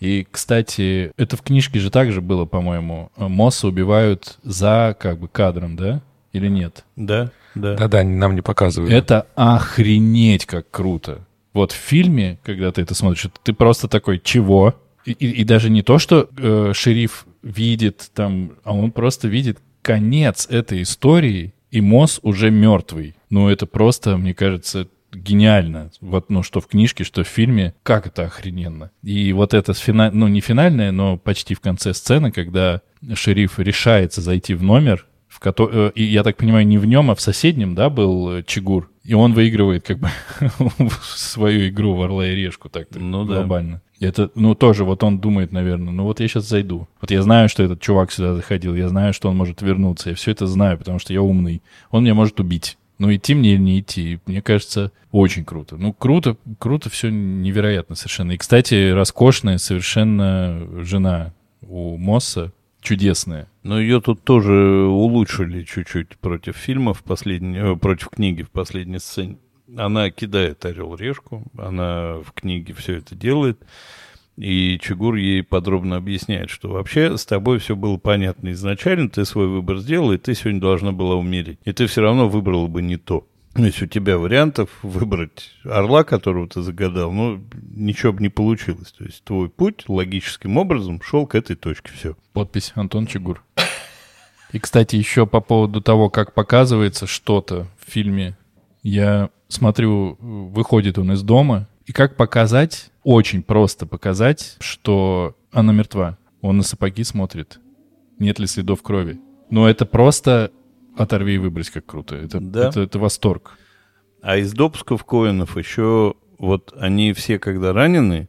И, кстати, это в книжке же также было, по-моему. Мосса убивают за как бы кадром, да? Или нет? Да, да. Да-да, нам не показывают. Это охренеть как круто. Вот в фильме, когда ты это смотришь, ты просто такой, чего? И, и, и даже не то, что э, шериф видит там, а он просто видит конец этой истории, и Мосс уже мертвый. Ну, это просто, мне кажется, гениально. Вот, ну, что в книжке, что в фильме. Как это охрененно. И вот это фина... ну, не финальная, но почти в конце сцены, когда шериф решается зайти в номер, в ко... Э, и я так понимаю, не в нем, а в соседнем, да, был э, Чигур. И он выигрывает как бы свою игру в Орла и Решку так-то ну, глобально. Да. Это, ну, тоже вот он думает, наверное, ну вот я сейчас зайду. Вот я знаю, что этот чувак сюда заходил, я знаю, что он может вернуться, я все это знаю, потому что я умный. Он меня может убить. Ну, идти мне или не идти, мне кажется, очень круто. Ну, круто, круто, все невероятно совершенно. И, кстати, роскошная совершенно жена у Мосса, чудесная. Но ее тут тоже улучшили чуть-чуть против фильма в последней, э, против книги в последней сцене. Она кидает орел-решку, она в книге все это делает. И Чигур ей подробно объясняет, что вообще с тобой все было понятно изначально, ты свой выбор сделал, и ты сегодня должна была умереть. И ты все равно выбрала бы не то. То есть у тебя вариантов выбрать орла, которого ты загадал, ну, ничего бы не получилось. То есть твой путь логическим образом шел к этой точке. Все. Подпись Антон Чигур. И, кстати, еще по поводу того, как показывается что-то в фильме. Я смотрю, выходит он из дома, и как показать, очень просто показать, что она мертва. Он на сапоги смотрит, нет ли следов крови. Но это просто оторви и выбрось, как круто. Это, да. это, это восторг. А из допусков Коинов еще вот они все, когда ранены,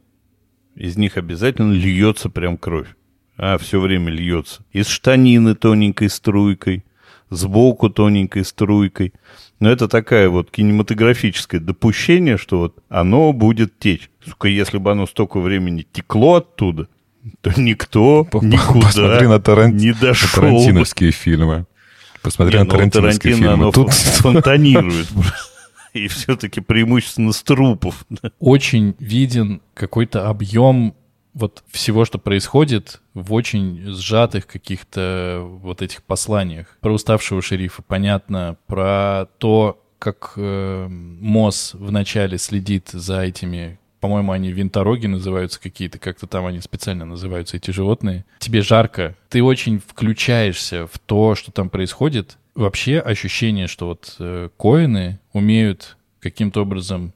из них обязательно льется прям кровь. А, все время льется. Из штанины тоненькой струйкой, сбоку тоненькой струйкой. Но это такая вот кинематографическое допущение, что вот оно будет течь. Сука, если бы оно столько времени текло оттуда, то никто никуда Посмотри на Таран... не дошел. Тарантиновские фильмы. Посмотри не, на ну, тарантиновские фильмы. Оно Тут фонтанирует. И все-таки преимущественно с трупов. Очень виден какой-то объем вот всего, что происходит в очень сжатых каких-то вот этих посланиях. Про уставшего шерифа понятно, про то, как э, Мосс вначале следит за этими по-моему, они винтороги называются какие-то, как-то там они специально называются, эти животные. Тебе жарко, ты очень включаешься в то, что там происходит. Вообще ощущение, что вот э, коины умеют каким-то образом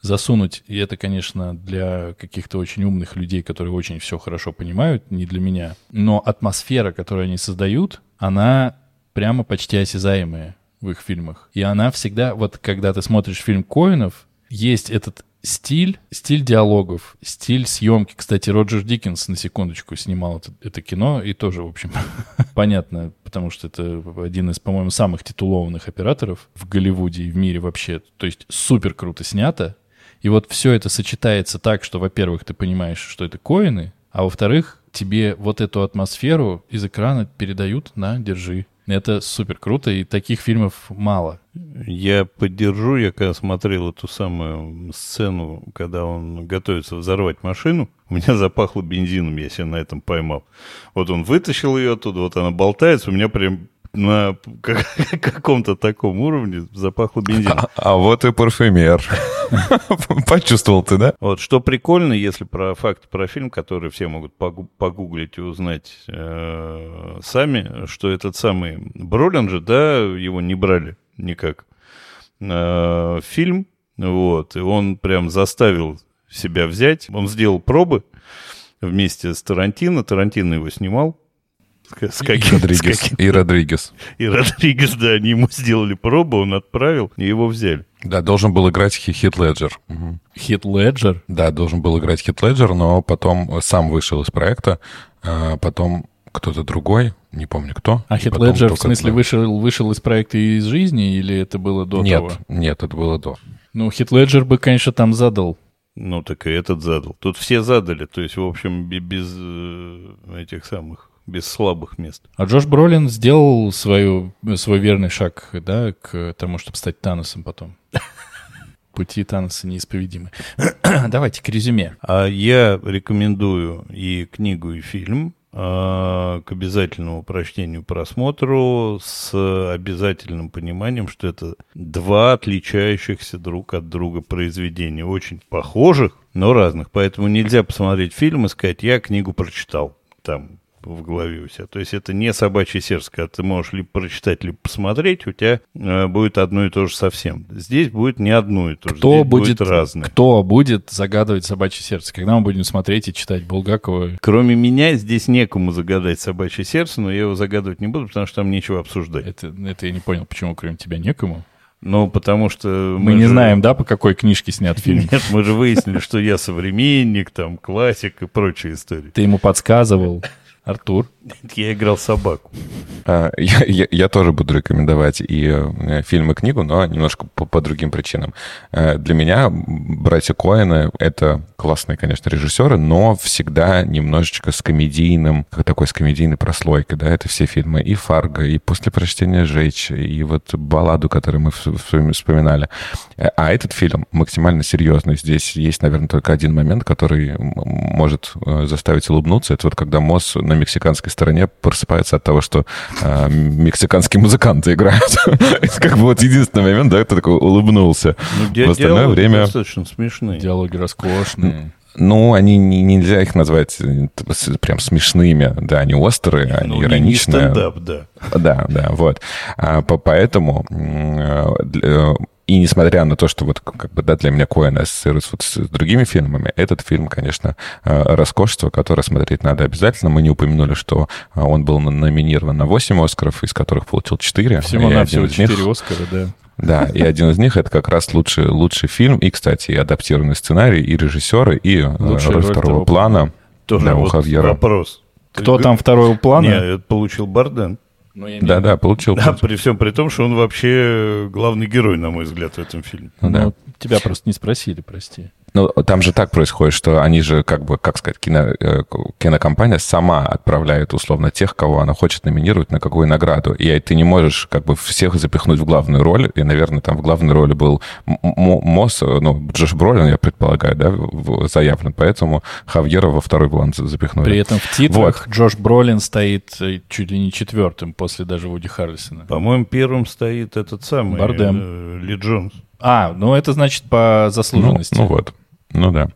засунуть, и это, конечно, для каких-то очень умных людей, которые очень все хорошо понимают, не для меня, но атмосфера, которую они создают, она прямо почти осязаемая в их фильмах. И она всегда, вот когда ты смотришь фильм Коинов, есть этот стиль, стиль диалогов, стиль съемки. Кстати, Роджер Диккенс, на секундочку, снимал это, это кино, и тоже, в общем, понятно, потому что это один из, по-моему, самых титулованных операторов в Голливуде и в мире вообще. То есть супер круто снято, и вот все это сочетается так, что, во-первых, ты понимаешь, что это коины, а во-вторых, тебе вот эту атмосферу из экрана передают на «держи». Это супер круто, и таких фильмов мало. Я поддержу, я когда смотрел эту самую сцену, когда он готовится взорвать машину, у меня запахло бензином, я себя на этом поймал. Вот он вытащил ее оттуда, вот она болтается, у меня прям на каком-то таком уровне запахло бензином. А, а вот и парфюмер. Почувствовал ты, да? Вот, что прикольно, если про факт про фильм, который все могут погуглить и узнать э, сами, что этот самый Бролин же, да, его не брали никак. Э, фильм, вот, и он прям заставил себя взять. Он сделал пробы вместе с Тарантино. Тарантино его снимал. С каким, Родригес. С каким? И Родригес. И Родригес, да, они ему сделали пробу, он отправил, и его взяли. Да, должен был играть Хит Леджер. Хит Леджер? Да, должен был играть Хит Леджер, но потом сам вышел из проекта, а потом кто-то другой, не помню кто. А Хит Леджер, в смысле, вышел, вышел из проекта из жизни, или это было до нет, того? Нет, это было до. Ну, Хит Леджер бы, конечно, там задал ну, так и этот задал. Тут все задали, то есть, в общем, без э, этих самых, без слабых мест. А Джош Бролин сделал свою, свой верный шаг, да, к тому, чтобы стать Таносом потом. Пути Таноса неисповедимы. Давайте к резюме. А я рекомендую и книгу, и фильм. А, к обязательному прочтению, просмотру с обязательным пониманием, что это два отличающихся друг от друга произведения, очень похожих, но разных. Поэтому нельзя посмотреть фильм и сказать, я книгу прочитал. Там в голове у себя. То есть это не собачье сердце, когда ты можешь либо прочитать, либо посмотреть, у тебя э, будет одно и то же совсем. Здесь будет не одно и то же, кто здесь будет, будет разное. Кто будет загадывать собачье сердце, когда мы будем смотреть и читать Булгакова? Кроме меня здесь некому загадать собачье сердце, но я его загадывать не буду, потому что там нечего обсуждать. Это, это я не понял, почему кроме тебя некому? Ну, потому что... Мы, мы не же... знаем, да, по какой книжке снят фильм? Нет, мы же выяснили, что я современник, там, классик и прочие истории. Ты ему подсказывал. Артур. Я играл собаку. А, я, я, я тоже буду рекомендовать и э, фильм, и книгу, но немножко по, по другим причинам. Э, для меня братья Коэны — это классные, конечно, режиссеры, но всегда немножечко с комедийным, как такой с комедийной прослойкой, да, это все фильмы. И «Фарго», и «После прочтения жечь», и вот «Балладу», которую мы вспоминали. Э, а этот фильм максимально серьезный. Здесь есть, наверное, только один момент, который может заставить улыбнуться. Это вот когда Мосс на мексиканской стороне просыпается от того, что э, мексиканские музыканты играют. Это как бы вот единственный момент, да, ты такой улыбнулся. Ну, В остальное время... достаточно смешные. Диалоги роскошные. Ну, они не, нельзя их назвать э, прям смешными, да, они острые, они ну, ироничные. Не стендап, да. Да, да, вот. А, по, поэтому э, и несмотря на то, что вот как бы, да, для меня Коэн ассоциируется вот с другими фильмами, этот фильм, конечно, э, роскошество, которое смотреть надо обязательно. Мы не упомянули, что э, он был номинирован на 8 Оскаров, из которых получил 4. Всего на всего 4 них... Оскара, да. Да, и один из них это как раз лучший, лучший фильм, и, кстати, и адаптированный сценарий, и режиссеры, и э, Лучшая роль второго плана. Тоже да, вот вопрос. Кто Ты... там второго плана? Нет, получил Барден. Да, да, получил. Да, при всем при том, что он вообще главный герой, на мой взгляд, в этом фильме. Ну, да. тебя просто не спросили, прости. Ну, там же так происходит, что они же, как бы, как сказать, кино, э, кинокомпания сама отправляет, условно, тех, кого она хочет номинировать на какую награду. И ты не можешь, как бы, всех запихнуть в главную роль. И, наверное, там в главной роли был Мосс, ну, Джош Бролин, я предполагаю, да, заявлен. Поэтому Хавьера во второй план запихнули. При этом в титрах вот. Джош Бролин стоит э, чуть ли не четвертым после даже Вуди Харрисона. По-моему, первым стоит этот самый... Бардем. Э, Ли Джонс. А, ну это значит по заслуженности. Ну, ну вот. Ну да.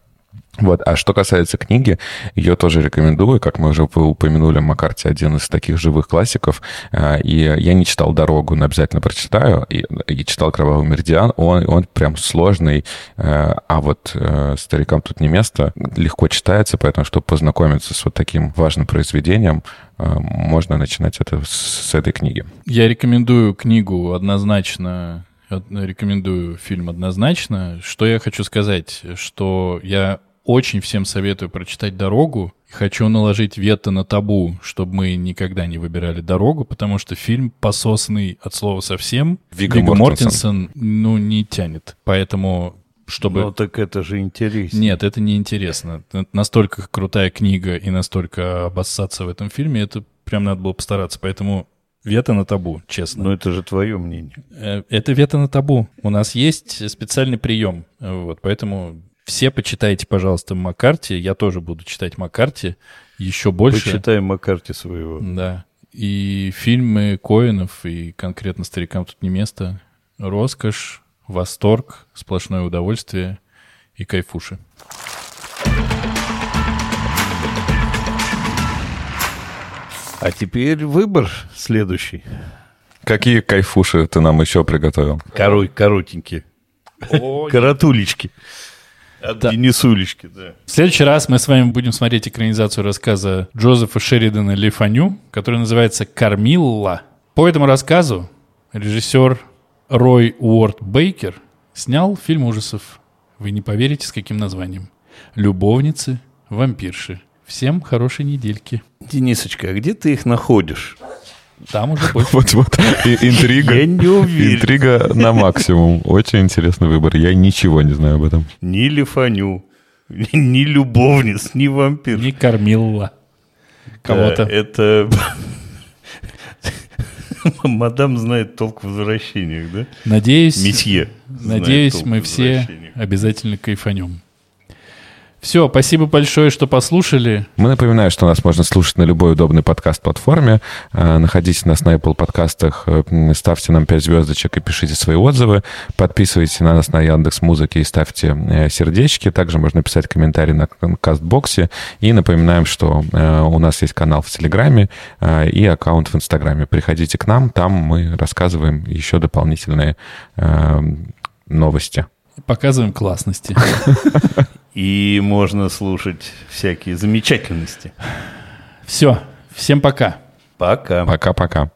Вот. А что касается книги, ее тоже рекомендую. Как мы уже упомянули, Маккарти один из таких живых классиков. А, и я не читал «Дорогу», но обязательно прочитаю. И, читал «Кровавый меридиан». Он, он прям сложный. А, а вот э, старикам тут не место. Легко читается, поэтому, чтобы познакомиться с вот таким важным произведением, э, можно начинать это с этой книги. Я рекомендую книгу однозначно рекомендую фильм однозначно. Что я хочу сказать, что я очень всем советую прочитать «Дорогу». Хочу наложить вето на табу, чтобы мы никогда не выбирали «Дорогу», потому что фильм пососный от слова совсем. Вига, Вига Мортенсон. Мортенсон, ну, не тянет. Поэтому чтобы... Ну, так это же интересно. Нет, это не интересно. Это настолько крутая книга и настолько обоссаться в этом фильме, это прям надо было постараться. Поэтому Вето на табу, честно. Но это же твое мнение. Э, это вето на табу. У нас есть специальный прием. Вот, поэтому все почитайте, пожалуйста, Маккарти. Я тоже буду читать Маккарти еще больше. Почитаем Маккарти своего. Да. И фильмы Коинов, и конкретно старикам тут не место. Роскошь, восторг, сплошное удовольствие и кайфуши. А теперь выбор следующий. Какие кайфуши ты нам еще приготовил? Корой, коротенькие. Коротулечки. От да. Денисулечки, да. В следующий раз мы с вами будем смотреть экранизацию рассказа Джозефа Шеридана Лифаню, который называется «Кармилла». По этому рассказу режиссер Рой Уорд Бейкер снял фильм ужасов. Вы не поверите, с каким названием. «Любовницы, вампирши». Всем хорошей недельки. Денисочка, а где ты их находишь? Там уже больше. Вот, вот. интрига. Я не уверен. Интрига на максимум. Очень интересный выбор. Я ничего не знаю об этом. Ни Лифаню, ни любовниц, ни вампир. Ни кормила кого-то. это... Мадам знает толк в возвращениях, да? Надеюсь, Месье надеюсь, мы все обязательно кайфанем. Все, спасибо большое, что послушали. Мы напоминаем, что нас можно слушать на любой удобной подкаст-платформе. Э, находите нас на Apple подкастах, э, ставьте нам 5 звездочек и пишите свои отзывы. Подписывайтесь на нас на Яндекс Музыке и ставьте э, сердечки. Также можно писать комментарии на кастбоксе. И напоминаем, что у нас есть канал в Телеграме и аккаунт в Инстаграме. Приходите к нам, там мы рассказываем еще дополнительные новости. Показываем классности. И можно слушать всякие замечательности. Все. Всем пока. Пока. Пока-пока.